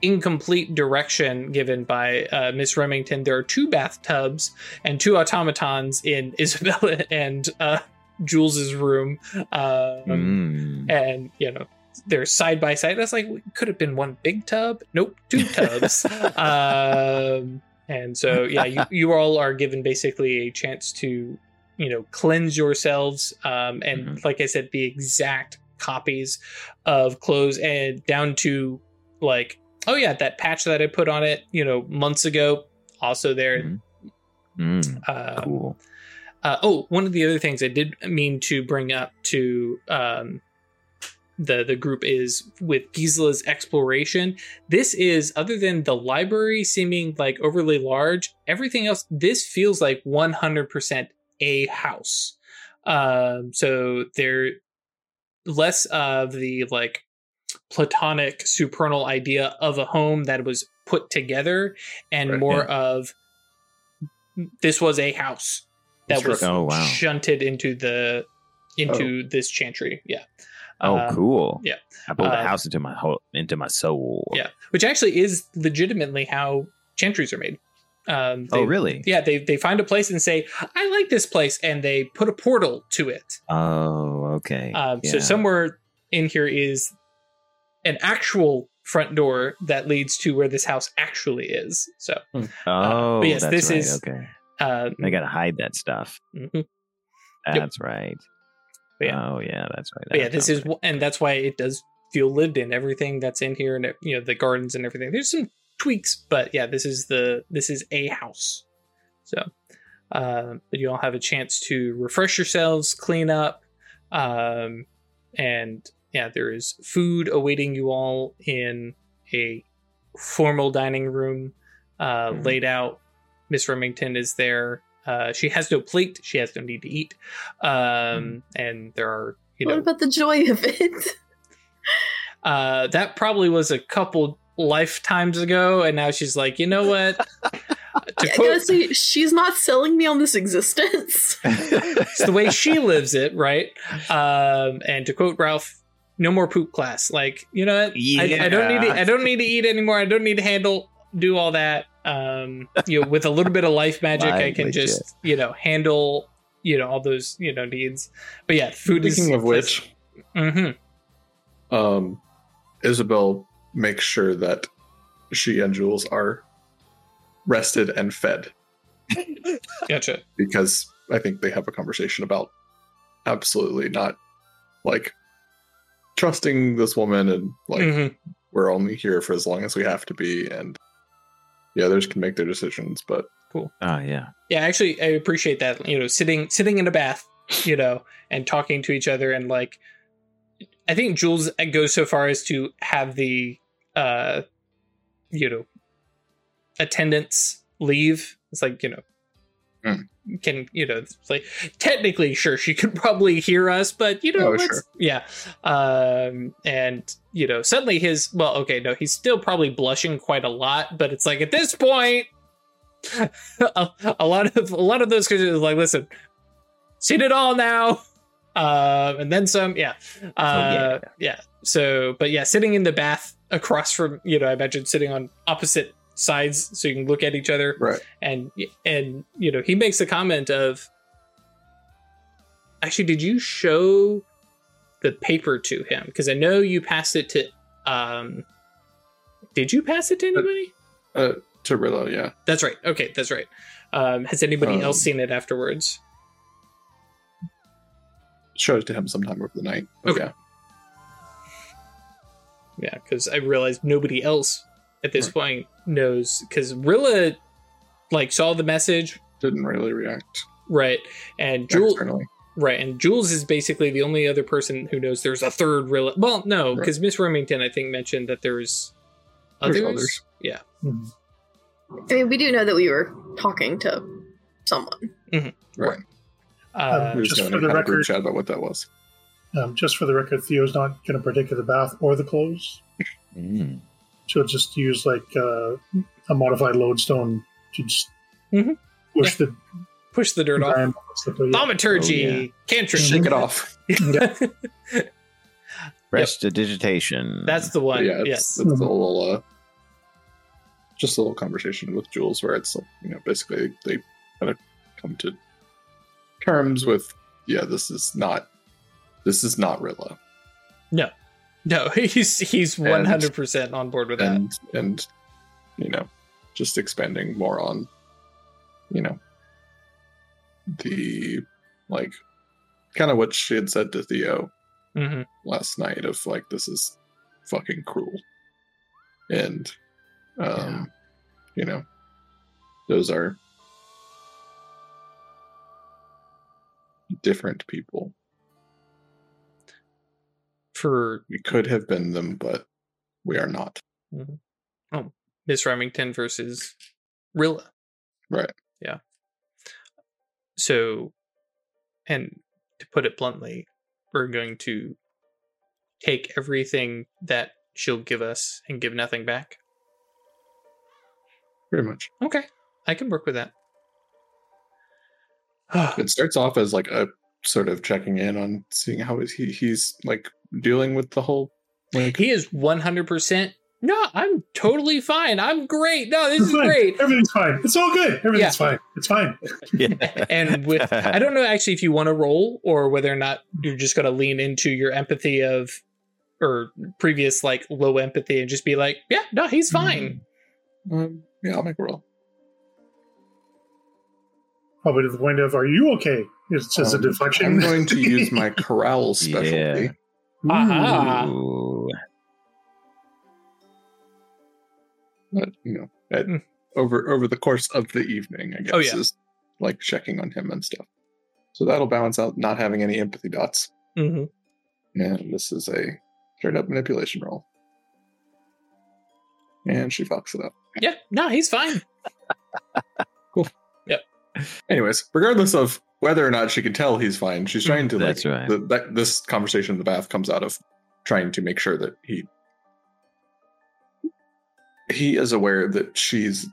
incomplete direction given by uh, Miss Remington, there are two bathtubs and two automatons in Isabella and uh, Jules's room, um, Mm. and you know they're side by side. That's like could have been one big tub. Nope, two tubs. um, and so yeah, you, you all are given basically a chance to you know cleanse yourselves um, and Mhm. like I said, the exact copies of clothes and down to like oh yeah that patch that I put on it you know months ago also there. Mhm. Mm, Um, cool. Uh, oh, one of the other things I did mean to bring up to um, the the group is with Gisela's exploration. This is other than the library seeming like overly large, everything else. This feels like one hundred percent a house. Um, so there less of the like platonic supernal idea of a home that was put together, and Right, more of this was a house that Sure. was Oh, wow. shunted into the into this chantry. Yeah. Oh, Um, cool. yeah. I built a Uh, house into my whole into my soul. Yeah. Which actually is legitimately how chantries are made. Um, Oh, they- really? Yeah, they they find a place and say, "I like this place," and they put a portal to it. Oh, okay. Um, So somewhere in here is an actual front door that leads to where this house actually is. So, Oh, but yes, that's this right. is- okay. I gotta hide that stuff. mhm. That's right. But yeah. Oh, yeah, that's right. but yeah, this is right. and that's why it does feel lived in. Everything that's in here, and you know the gardens and everything. There's some tweaks, but yeah, this is the this is a house. So, but you all have a chance to refresh yourselves, clean up, um, and yeah, there is food awaiting you all in a formal dining room, uh, Mhm. laid out. Miss Remington is there. Uh, she has no plate. She has no need to eat. Um, and there are you know, what about the joy of it? uh, that probably was a couple lifetimes ago, and now she's like, you know what? to I quote, gotta say, she's not selling me on this existence. it's the way she lives it, right? Um, and to quote Ralph, no more poop class. Like, you know what? I, I don't need to, I don't need to eat anymore. I don't need to handle do all that. Um, you know, with a little bit of life magic, I can legit. just you know handle you know all those you know needs. But yeah, food is Speaking of which, Mhm. um, Isabel makes sure that she and Jules are rested and fed gotcha. because I think they have a conversation about absolutely not like trusting this woman and like Mhm. we're only here for as long as we have to be and the others can make their decisions but cool. oh, yeah. Yeah, actually, I appreciate that. You know, sitting sitting in a bath, you know, and talking to each other, and like, I think Jules goes so far as to have the, uh, you know, attendants leave. It's like you know, Mm. can you know, like technically, sure, she could probably hear us, but you know, Oh, let's, sure. yeah, um, and you know, suddenly his well, okay, no, he's still probably blushing quite a lot, but it's like at this point a, a lot of a lot of those Christians are like, listen, seen it all now, uh, and then some. Yeah, uh, yeah. yeah. So, but yeah, sitting in the bath across from you know, I imagine sitting on opposite sides so you can look at each other, right and and you know, he makes the comment of, actually, did you show the paper to him? Because I know you passed it to. um Did you pass it to anybody? uh to Rilla yeah That's right. Okay, that's right. Um, has anybody Um, else seen it afterwards? showed it to him sometime over the night Okay. yeah Yeah, because I realized nobody else at this Right. point knows. Because Rilla, like, saw the message, didn't really react right? And Jules, externally right? And Jules is basically the only other person who knows there's a third Rilla. Well, no, Right. because Miss Remington, I think, mentioned that there's There's others. others. Yeah. Mhm. I mean, we do know that we were talking to someone. Right. Uh, we just just for the to have a group record- chat about what that was. Um, just for the record, Theo's not going to partake of the bath or the clothes. Mm. She'll just use like uh, a modified lodestone to just Mhm. push the push the dirt off. environment slippery. Thaumaturgy, Oh, yeah. cantrip. Shake it off. Yeah. Prestidigitation. That's the one. yeah, it's, yes. it's a little, uh, just a little conversation with Jules where it's, like, you know, basically they kind of come to terms with, yeah, this is not, this is not Rilla. No, he's he's one hundred percent on board with that. and and you know just expanding more on you know the like kind of what she had said to theo hmm last night of like this is fucking cruel. And um you know those are different people For we could have been them but we are not mm-hmm. Oh, Miss Remington versus Rilla. Right. Yeah. So, and to put it bluntly, we're going to take everything that she'll give us and give nothing back. pretty much Okay, I can work with that. it starts off as like a sort of checking in on seeing how is he he's like dealing with the whole like he is 100%. No, I'm totally fine. I'm great. No, this It's is fine. great. Everything's fine. It's all good. Everything's Yeah. fine. It's fine. Yeah. and with I don't know actually if you want to roll or whether or not you're just going to lean into your empathy of or previous like low empathy and just be like, yeah, no, he's fine. um, yeah i'll make a roll Probably to the point of, are you okay? It's just Um, a deflection. i'm going to use my corral specialty Yeah. Aha. Ooh. but, you know at, Hmm. over over the course of the evening i guess Oh, yeah. is like checking on him and stuff so that'll balance out not having any empathy dots hmm and this is a straight up manipulation roll and she fucks it up Yeah, no, he's fine. anyways regardless of whether or not she can tell he's fine she's trying to like right. the, that this conversation in the bath comes out of trying to make sure that he he is aware that she's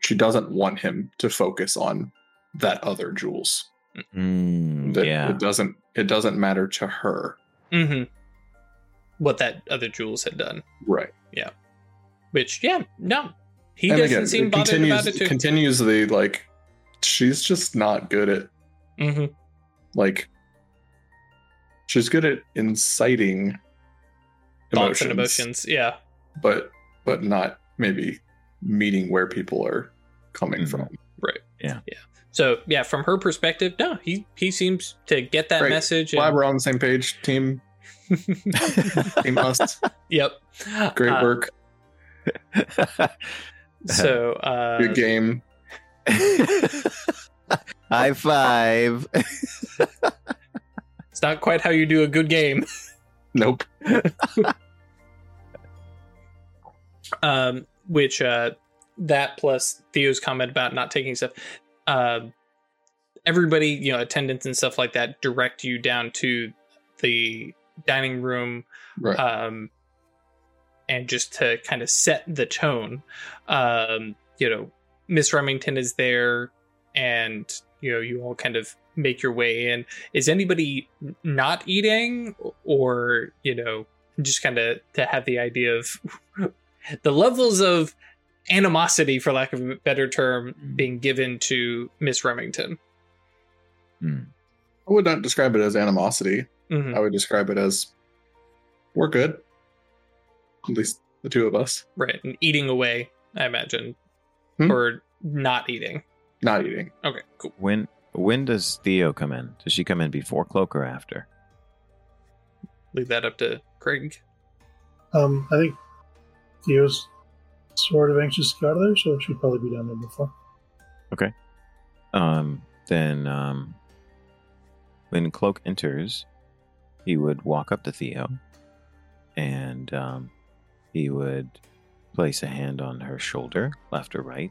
she doesn't want him to focus on that other Jules. Mm, That yeah. it doesn't it doesn't matter to her. hmm What that other Jules had done, Right. Yeah. Which yeah, no, he and doesn't again, seem bothered continues about it too. continues the like she's just not good at hmm like she's good at inciting Thoughts emotions, and emotions, yeah. but but not maybe meeting where people are coming Mhm. from. Right? Yeah, yeah. So yeah, from her perspective, no, he he seems to get that Great. message. Glad And, we're on the same page, team. Team us. yep, Great Uh, work. So uh, Good game. High five. it's not quite how you do a good game. Nope. um, which uh, that plus Theo's comment about not taking stuff. Um, everybody, you know, attendants and stuff like that direct you down to the dining room, Right. um, and just to kind of set the tone. Um, you know, Miss Remington is there, and you know, you all kind of make your way in. Is anybody not eating, or you know, just kind of to have the idea of the levels of animosity, for lack of a better term, being given to Miss Remington. Hmm. I would not describe it as animosity. Mhm. I would describe it as we're good. At least the two of us. Right, and eating away, I imagine, Hmm? or not eating. Not eating. Okay, cool. When when does Theo come in? Does she come in before Cloak or after? Leave that up to Craig. Um, I think Theo's sort of anxious to get out of there, so she'd probably be down there before. Okay. Um, then um, when Cloak enters, he would walk up to Theo, and um, he would place a hand on her shoulder, left or right,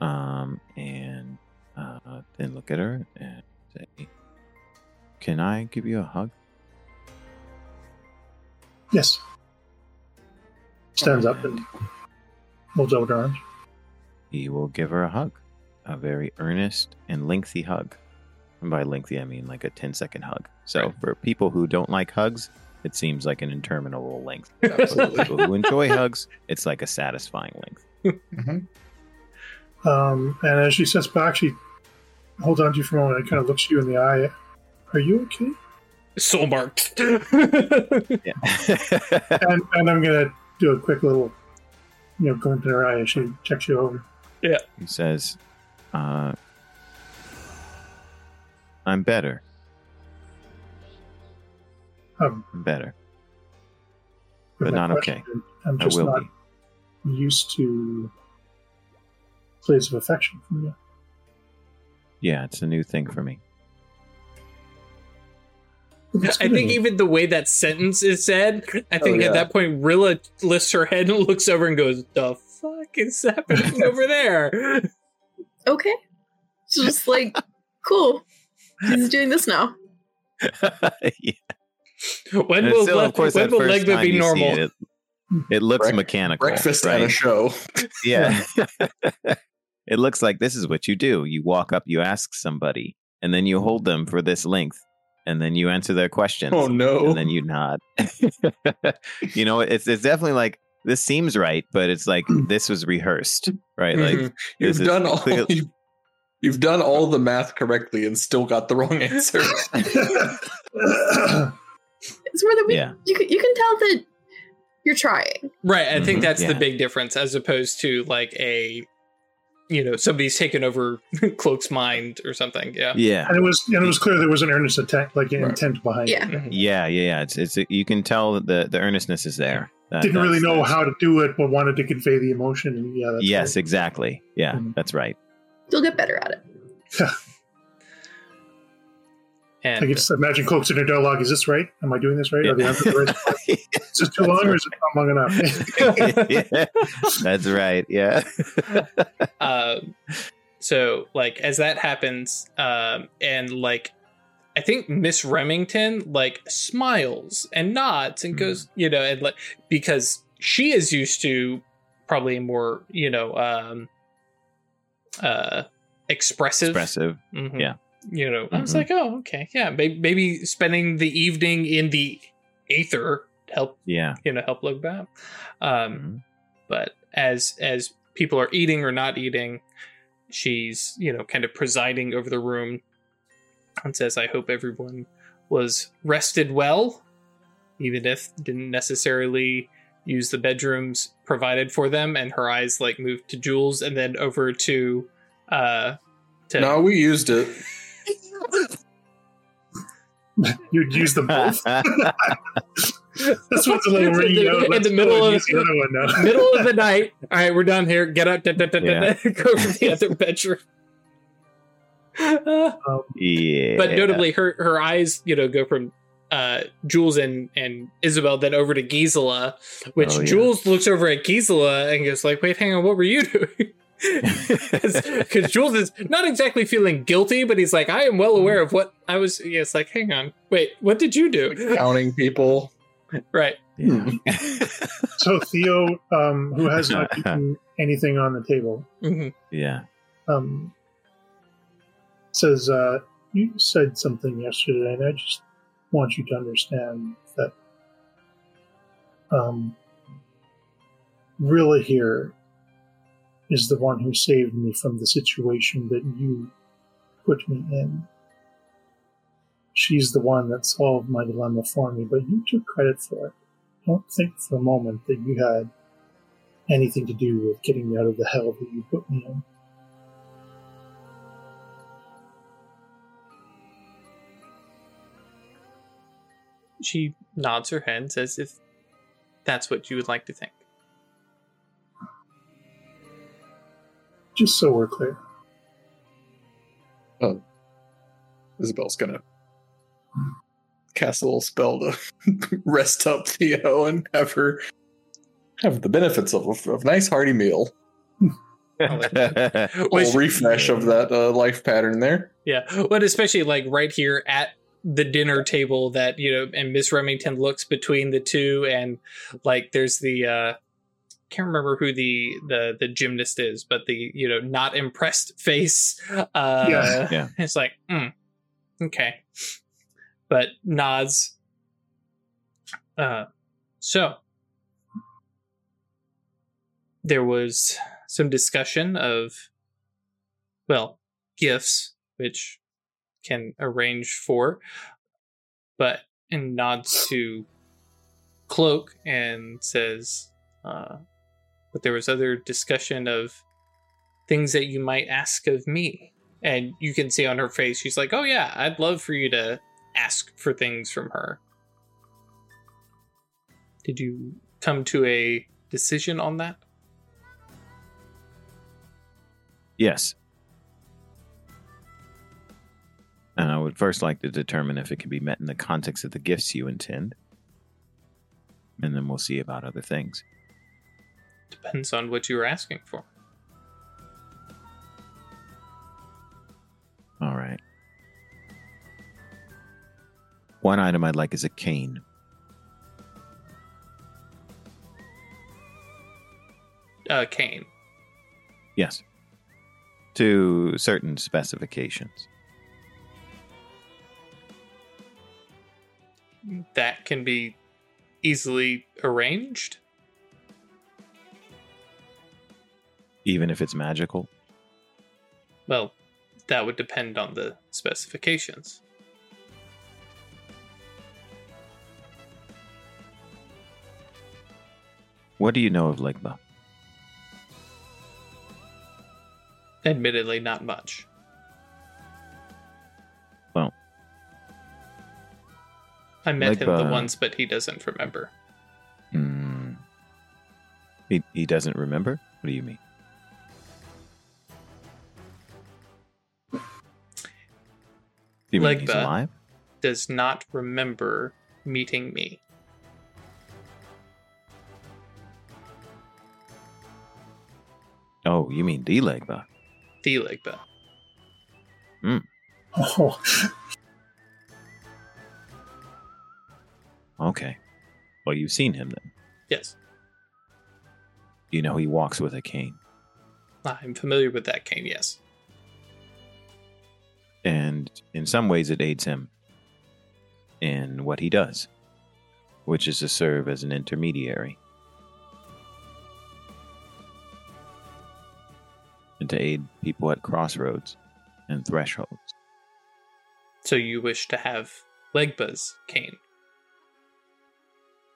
um, and uh, then look at her and say, "Can I give you a hug?" Yes. Stands up and holds out her arms. He will give her a hug, a very earnest and lengthy hug. And by lengthy, I mean like a 10 second hug. So Right. for people who don't like hugs, it seems like an interminable length. Absolutely. people who enjoy hugs, it's like a satisfying length. Mhm. Um, and as she sits back, she holds on to you for a moment and kind of looks you in the eye. Are you okay? Soul marked. Yeah. And, and I'm going to do a quick little, you know, glint in her eye as she checks you over. Yeah. He says, uh, I'm better. Um, I'm better. But not question, I'm I just will not be. used to plays of affection from you. Yeah, it's a new thing for me. I think even the way that sentence is said, I think yeah. at that point Rilla lifts her head and looks over and goes, "The fuck is happening over there?" Okay. So just like, cool. He's doing this now. yeah. When And will still, of course, when will Legba be normal? It, it looks Brec- mechanical. Breakfast right? at a show. Yeah. it looks like this is what you do. You walk up, you ask somebody, and then you hold them for this length, and then you answer their questions. Oh no. And then you nod. you know, it's it's definitely like this seems right, but it's like this was rehearsed, right? Like Mhm. you've done all clear- you've, you've done all the math correctly and still got the wrong answer. It's where the we, Yeah. you can you can tell that you're trying. Right. I think Mhm, that's the big difference as opposed to like a, you know, somebody's taken over Cloak's mind or something. Yeah. yeah. and it was and it was clear there was an earnest intent, like an Right. intent behind Yeah. it. Mhm. Yeah, yeah, yeah. It's it's you can tell that the the earnestness is there. That- Didn't really know how to do it, but wanted to convey the emotion. And yeah, that's Yes, exactly. Yeah, Mhm. that's right. You'll get better at it. right. I can just imagine cloaks in their dialogue. Is this right? Am I doing this right? Are the answers right? Is this too long or is it not long enough? yeah, that's right. Yeah. um, so like as that happens, um, and like I think Miss Remington like smiles and nods and goes, you know, and like because she is used to probably more, you know, um, uh, expressive. Expressive. Mhm. Yeah. You know, I was Mhm. like, oh, okay, yeah, maybe, maybe spending the evening in the aether help, Yeah. you know, help look back. Um, Mhm. but as as people are eating or not eating she's you know kind of presiding over the room and says i hope everyone was rested well even if didn't necessarily use the bedrooms provided for them and her eyes like moved to jules and then over to uh to no, we used it. You'd use them both. This one's a little In the- ringy out. in the middle of- the one now. middle of the night all right we're done here get up da, da, da, da, Yeah. da, go to the other bedroom Uh, yeah. but notably her her eyes you know go from uh jules and and isabel then over to gisela which Oh, yeah. jules looks over at gisela and goes like wait hang on what were you doing because jules is not exactly feeling guilty but he's like i am well aware of what i was yeah, like hang on wait what did you do Counting people. right Yeah. So Theo, um, who has not eaten anything on the table, Mhm. yeah. um, says, uh, "You said something yesterday, and I just want you to understand that um, Rilla here is the one who saved me from the situation that you put me in. She's the one that solved my dilemma for me, but you took credit for it. Don't think for a moment that you had anything to do with getting me out of the hell that you put me in. she nods her head says if that's what you would like to think Just so we're clear. Oh, Isabel's gonna cast a little spell to rest up Theo and have her Have the benefits of a of nice hearty meal. Which- Little refresh of that uh, life pattern there. Yeah, but especially like right here at the dinner table that you know, and Miss Remington looks between the two, and like there's the uh can't remember who the the the gymnast is, but the you know not impressed face. Uh, Yeah. Yeah. It's like, mm, okay, but nods. Uh, so there was some discussion of, well, gifts, which can arrange for, but and nods to Cloak and says, uh, but there was other discussion of things that you might ask of me. And you can see on her face, she's like, oh, yeah, I'd love for you to ask for things from her. Did you come to a decision on that? Yes. And I would first like to determine if it can be met in the context of the gifts you intend. And then we'll see about other things. Depends on what you were asking for. All right. One item I'd like is a cane. A cane? Yes. To certain specifications. That can be easily arranged. Even if it's magical. Well, that would depend on the specifications. What do you know of Legba? Admittedly, not much. Well, I met him the once, but he doesn't remember. hmm. He, he doesn't remember? What do you mean? You mean he's Legba. alive? Does not remember meeting me. Oh, you mean D Legba? The Legba. Oh, Okay. Well, you've seen him then. Yes, You know he walks with a cane. I'm familiar with that cane. Yes. And in some ways, it aids him in what he does, which is to serve as an intermediary and to aid people at crossroads and thresholds. So you wish to have Legba's cane.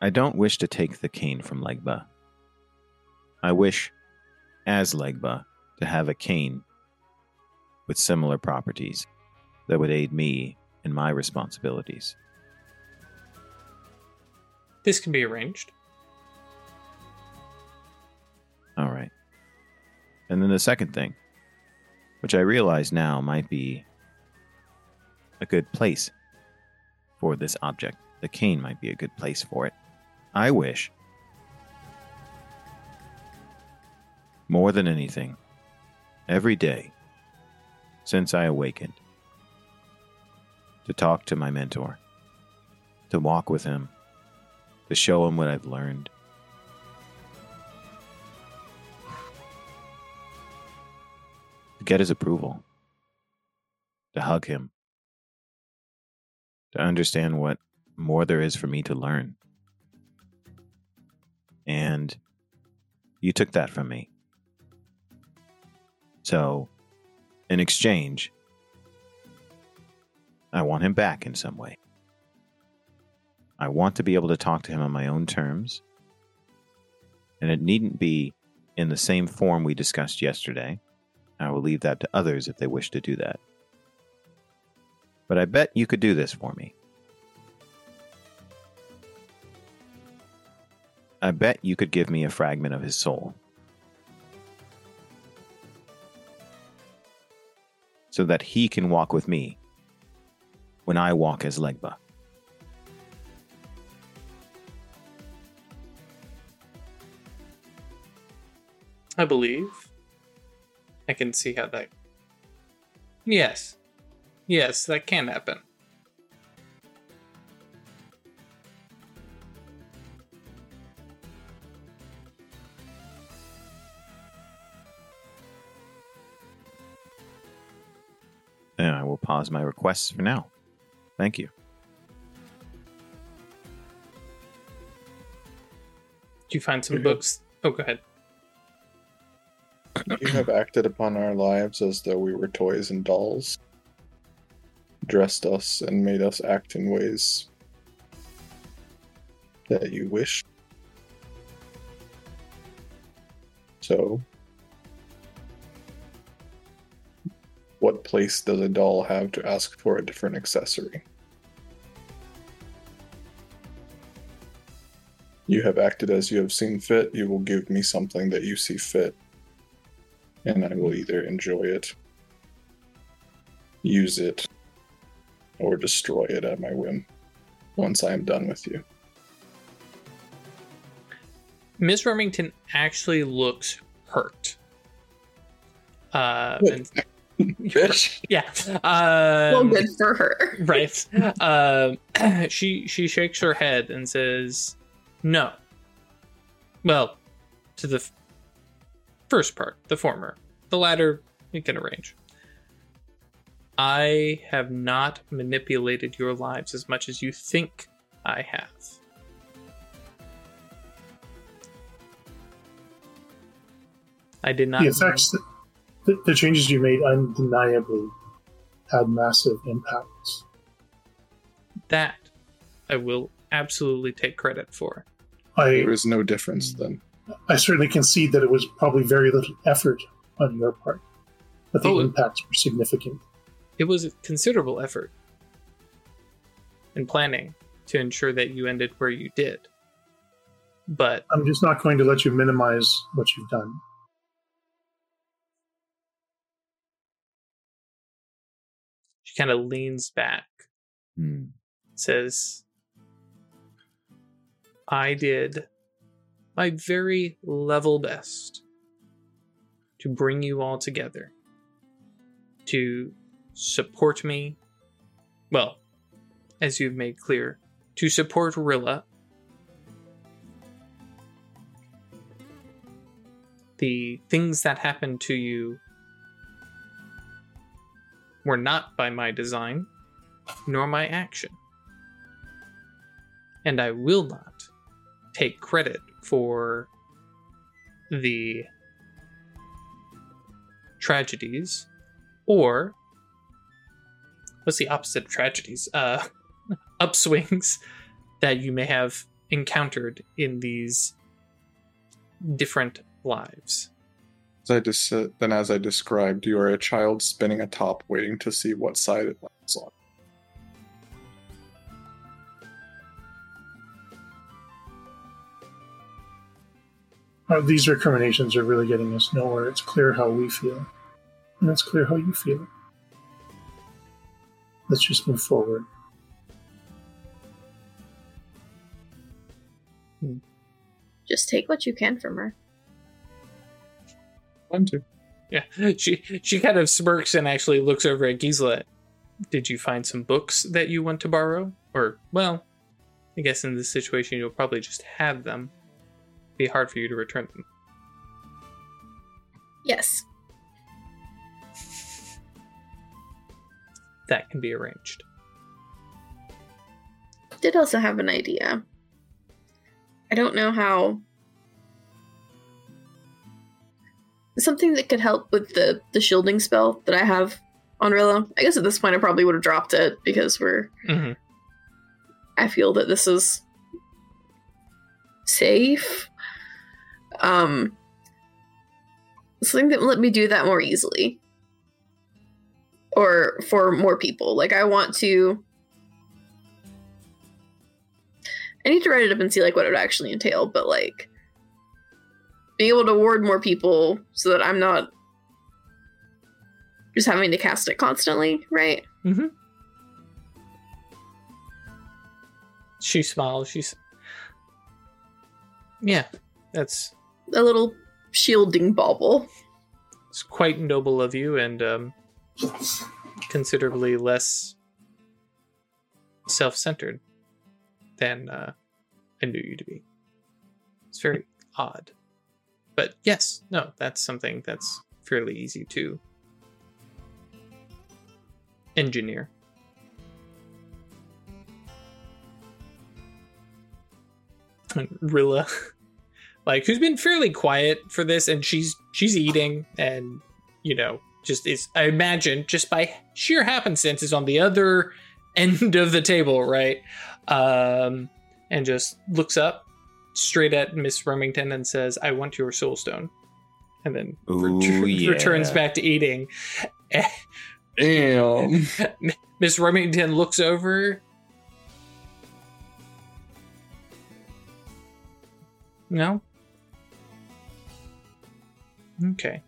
I don't wish to take the cane from Legba. I wish, as Legba, to have a cane with similar properties that would aid me in my responsibilities. This can be arranged. All right. And then the second thing, which I realize now might be a good place for this object. The cane might be a good place for it. I wish, more than anything, every day since I awakened, to talk to my mentor, to walk with him, to show him what I've learned. to get his approval, to hug him, to understand what more there is for me to learn. And you took that from me. So, in exchange, I want him back in some way. I want to be able to talk to him on my own terms. And it needn't be in the same form we discussed yesterday. I will leave that to others if they wish to do that. But I bet you could do this for me. I bet you could give me a fragment of his soul. So that he can walk with me when I walk as Legba. I believe. I can see how that. Yes. Yes, that can happen. And I will pause my requests for now. Thank you. Do you find some books? Oh, go ahead. You have acted upon our lives as though we were toys and dolls, dressed us and made us act in ways that you wish. So, what place does a doll have to ask for a different accessory? You have acted as you have seen fit. You will give me something that you see fit and I will either enjoy it, use it, or destroy it at my whim once I am done with you. Miss Remington actually looks hurt. Uh, and- Bitch. yeah. well, Um, good for her. right. Um, she she shakes her head and says, "No." Well, to the f- first part, the former. The latter, we can arrange. I have not manipulated your lives as much as you think I have. I did not. the effects, that, the, the changes you made undeniably had massive impacts. that I will absolutely take credit for. I, There is no difference then. I certainly concede that it was probably very little effort on your part, but the Oh. impacts were significant. It was a considerable effort in planning to ensure that you ended where you did. But I'm just not going to let you minimize what you've done. she kind of leans back, Hmm. says, I did my very level best to bring you all together, to support me. Well, as you've made clear, to support Rilla. The things that happened to you were not by my design, nor my action. And I will not take credit for the tragedies or what's the opposite of tragedies? Uh upswings that you may have encountered in these different lives. As I said, then, as I described, you are a child spinning a top, waiting to see what side it lands on. Uh, these recriminations are really getting us nowhere. It's clear how we feel, and it's clear how you feel. Let's just move forward. Just take what you can from her. One, two. Yeah, she she kind of smirks and actually looks over at Gisela. Did you find some books that you want to borrow? Or well, I guess in this situation you'll probably just have them. Be hard for you to return them. Yes. That can be arranged. Did also have an idea. I don't know how. Something that could help with the the shielding spell that I have on Rilla. I guess at this point I probably would have dropped it because we're. hmm I feel that this is safe. Um, something that let me do that more easily, or for more people. Like I want to. I need to write it up and see like what it would actually entail, but like being able to ward more people so that I'm not just having to cast it constantly, right? Mm-hmm. She smiles. She's yeah, that's A little shielding bauble. It's quite noble of you and um, considerably less self centered than uh, I knew you to be. It's very odd. But yes, no, that's something that's fairly easy to engineer. And Rilla, like, who's been fairly quiet for this, and she's she's eating, and you know, just is I imagine just by sheer happenstance is on the other end of the table, right? Um, and just looks up straight at Miss Remington and says, "I want your soul stone," and then Ooh, ret- returns back to eating. Damn. Miss Remington looks over. No. Okay.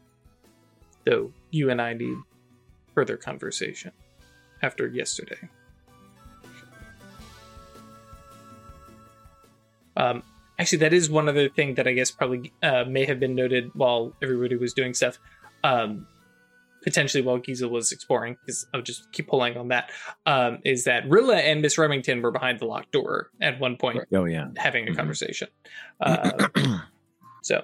Though you and I need further conversation after yesterday. Um, actually, that is one other thing that I guess probably uh, may have been noted while everybody was doing stuff. Um, potentially while Giza was exploring, because I'll just keep pulling on that. Um, is that Rilla and Miss Remington were behind the locked door at one point, Oh yeah. having a Mhm. conversation. Uh, so,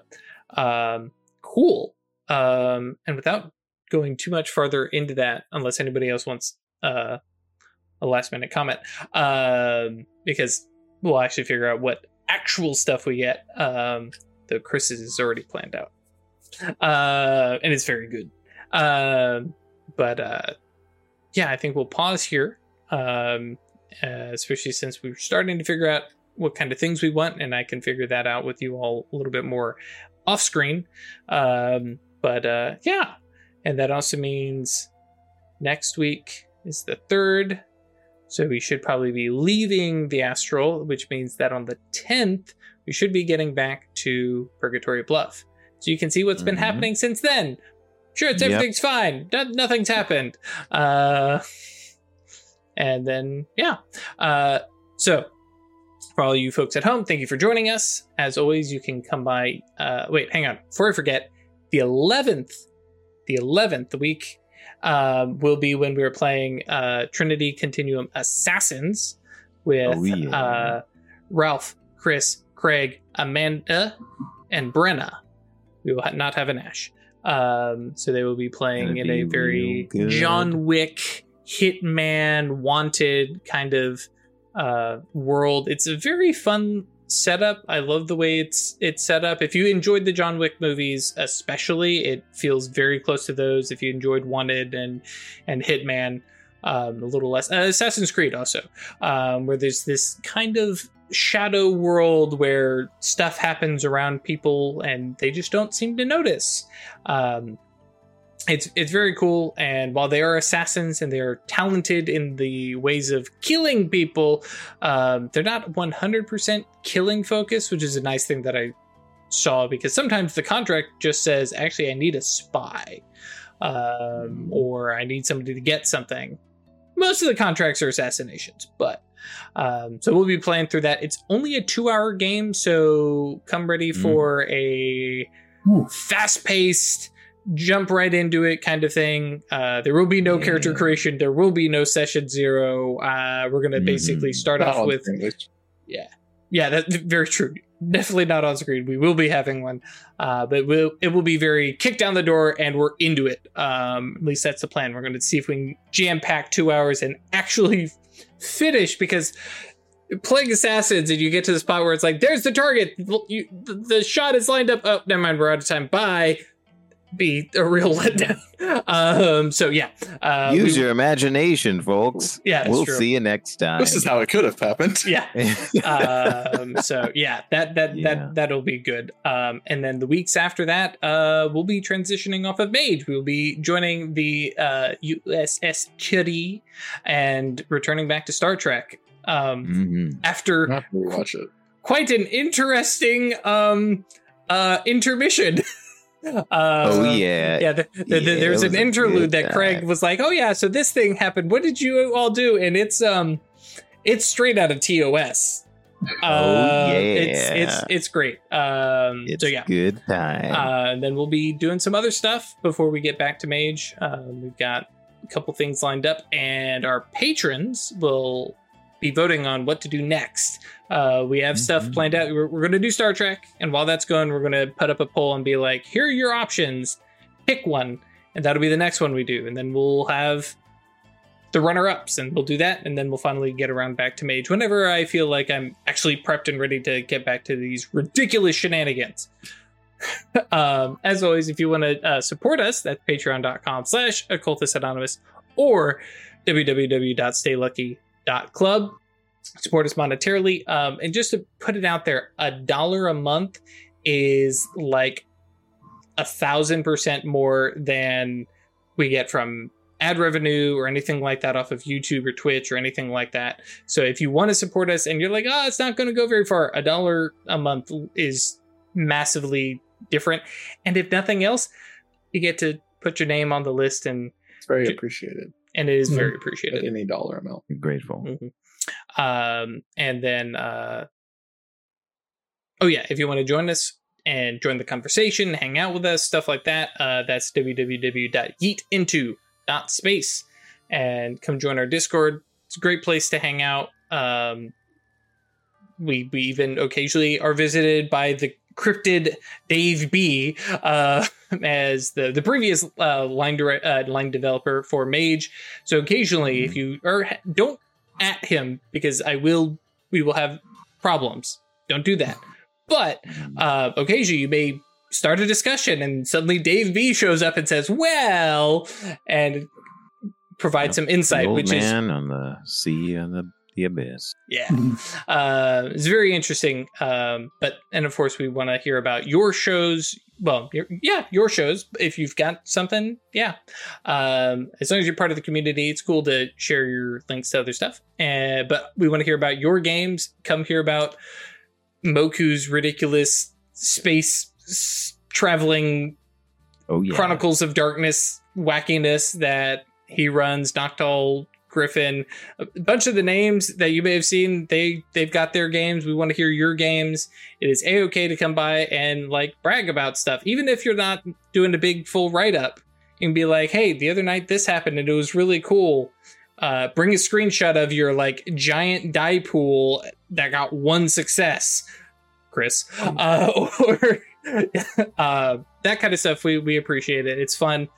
um, cool. Um, and without going too much farther into that, unless anybody else wants uh, a last minute comment, um, because we'll actually figure out what actual stuff we get. Um, though Chris's is already planned out, uh, and it's very good. Um, but uh, yeah, I think we'll pause here, um, uh, especially since we're starting to figure out what kind of things we want, and I can figure that out with you all a little bit more off screen. Um, but uh, yeah, and that also means next week is the third. So we should probably be leaving the astral, which means that on the 10th, we should be getting back to Purgatory Bluff. So you can see what's been Mhm. happening since then. Sure, it's Yep. everything's fine. No- nothing's happened. Uh, and then, yeah. Uh, so for all you folks at home, thank you for joining us. As always, you can come by. Uh, wait, hang on. Before I forget, the 11th, the 11th, week, um, will be when we are playing uh, Trinity Continuum Assassins with Oh, yeah. uh, Ralph, Chris, Craig, Amanda, and Brenna. We will ha- not have an Ash. Um, so they will be playing Gonna in a very. John Wick, Hitman, wanted kind of uh, world. It's a very fun setup. I love the way it's it's set up. If you enjoyed the John Wick movies, especially, it feels very close to those. If you enjoyed Wanted and and Hitman, um, a little less. Uh, Assassin's Creed also, um, where there's this kind of shadow world where stuff happens around people and they just don't seem to notice. Um, it's it's very cool, and while they are assassins and they are talented in the ways of killing people, um, they're not 100% killing focus which is a nice thing that I saw because sometimes the contract just says, actually, I need a spy, um, or I need somebody to get something. Most of the contracts are assassinations, but um, so we'll be playing through that. It's only a two-hour game, so come ready Mm. for a Ooh. fast-paced, jump right into it kind of thing. Uh, there will be no character creation. There will be no session zero. Uh, we're gonna basically Mhm. start Not off with English. yeah, that's very true. Definitely not on screen. We will be having one, uh, but we'll, it will be very kick down the door and we're into it. Um, at least that's the plan. We're going to see if we can jam pack two hours and actually finish because playing assassins and you get to the spot where it's like, there's the target. You, the, the shot is lined up. Oh, never mind. We're out of time. Bye. Be a real letdown. um, so yeah, uh, Use we- your imagination, folks. Yeah, we'll true. see you next time. This is how it could have happened. yeah. um, so yeah, that that Yeah. that that'll be good. Um, and then the weeks after that, uh, we'll be transitioning off of Mage. We'll be joining the uh, USS Kitty and returning back to Star Trek. Um, Mhm. after I have to rewatch it. quite an interesting um, uh, intermission. uh, Oh yeah. yeah, the, the, the- Yeah, there's an interlude that Craig was like, "Oh yeah, so this thing happened. What did you all do?" And it's um, it's straight out of TOS. Uh, Oh, it's yeah. it's it's great. Um, It's so yeah, good time. uh, and then we'll be doing some other stuff before we get back to Mage. Um, we've got a couple things lined up, and our patrons will be voting on what to do next. Uh, we have stuff Mhm. planned out. We're, we're going to do Star Trek, and while that's going, we're going to put up a poll and be like, "Here are your options. Pick one," and that'll be the next one we do. And then we'll have the runner-ups, and we'll do that, and then we'll finally get around back to Mage whenever I feel like I'm actually prepped and ready to get back to these ridiculous shenanigans. um, as always, if you want to uh, support us, that's patreon.com slash occultist anonymous or www.staylucky.club. Support us monetarily. Um, and just to put it out there, a dollar a month is like a thousand percent more than we get from ad revenue or anything like that off of YouTube or Twitch or anything like that. So if you want to support us and you're like, oh, it's not going to go very far, a dollar a month is massively different. And if nothing else, you get to put your name on the list and It's very appreciated. And it is very At appreciated. any dollar amount. Grateful. Um, and then, uh, oh yeah, if you want to join us and join the conversation, hang out with us, stuff like that, uh, that's www.yeetinto.space and come join our Discord. It's a great place to hang out. Um, we we even occasionally are visited by the cryptid Dave B, uh, as the the previous uh, line direct, uh, line developer for Mage. So occasionally, if you or don't at him because I will we will have problems. Don't do that. But uh, occasionally you may start a discussion and suddenly Dave B shows up and says, "Well," and provide Yep. some insight, which is man on the sea and the, the abyss. yeah, uh, it's very interesting. Um, but and of course we want to hear about your shows. Well, your, yeah, your shows. If you've got something, yeah. Um, as long as you're part of the community, it's cool to share your links to other stuff. Uh, but we want to hear about your games. Come hear about Moku's ridiculous space s- traveling Oh yeah. Chronicles of Darkness wackiness that he runs, Noctol Griffin, a bunch of the names that you may have seen, they they've got their games. We want to hear your games. It is a okay to come by and like brag about stuff, even if you're not doing a big full write up. You can be like, hey, the other night this happened and it was really cool. Uh, bring a screenshot of your like giant die pool that got one success, Chris, uh, or uh, that kind of stuff. We we appreciate it. It's fun.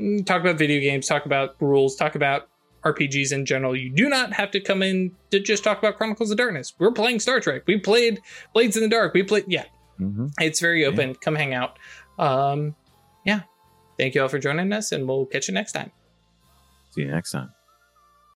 Mm, Talk about video games. Talk about rules. Talk about RPGs in general. You do not have to come in to just talk about Chronicles of Darkness. We're playing Star Trek. We played Blades in the Dark. We played. Yeah, Mhm. it's very open. Come hang out. Um, yeah. Thank you all for joining us, and we'll catch you next time. See you next time.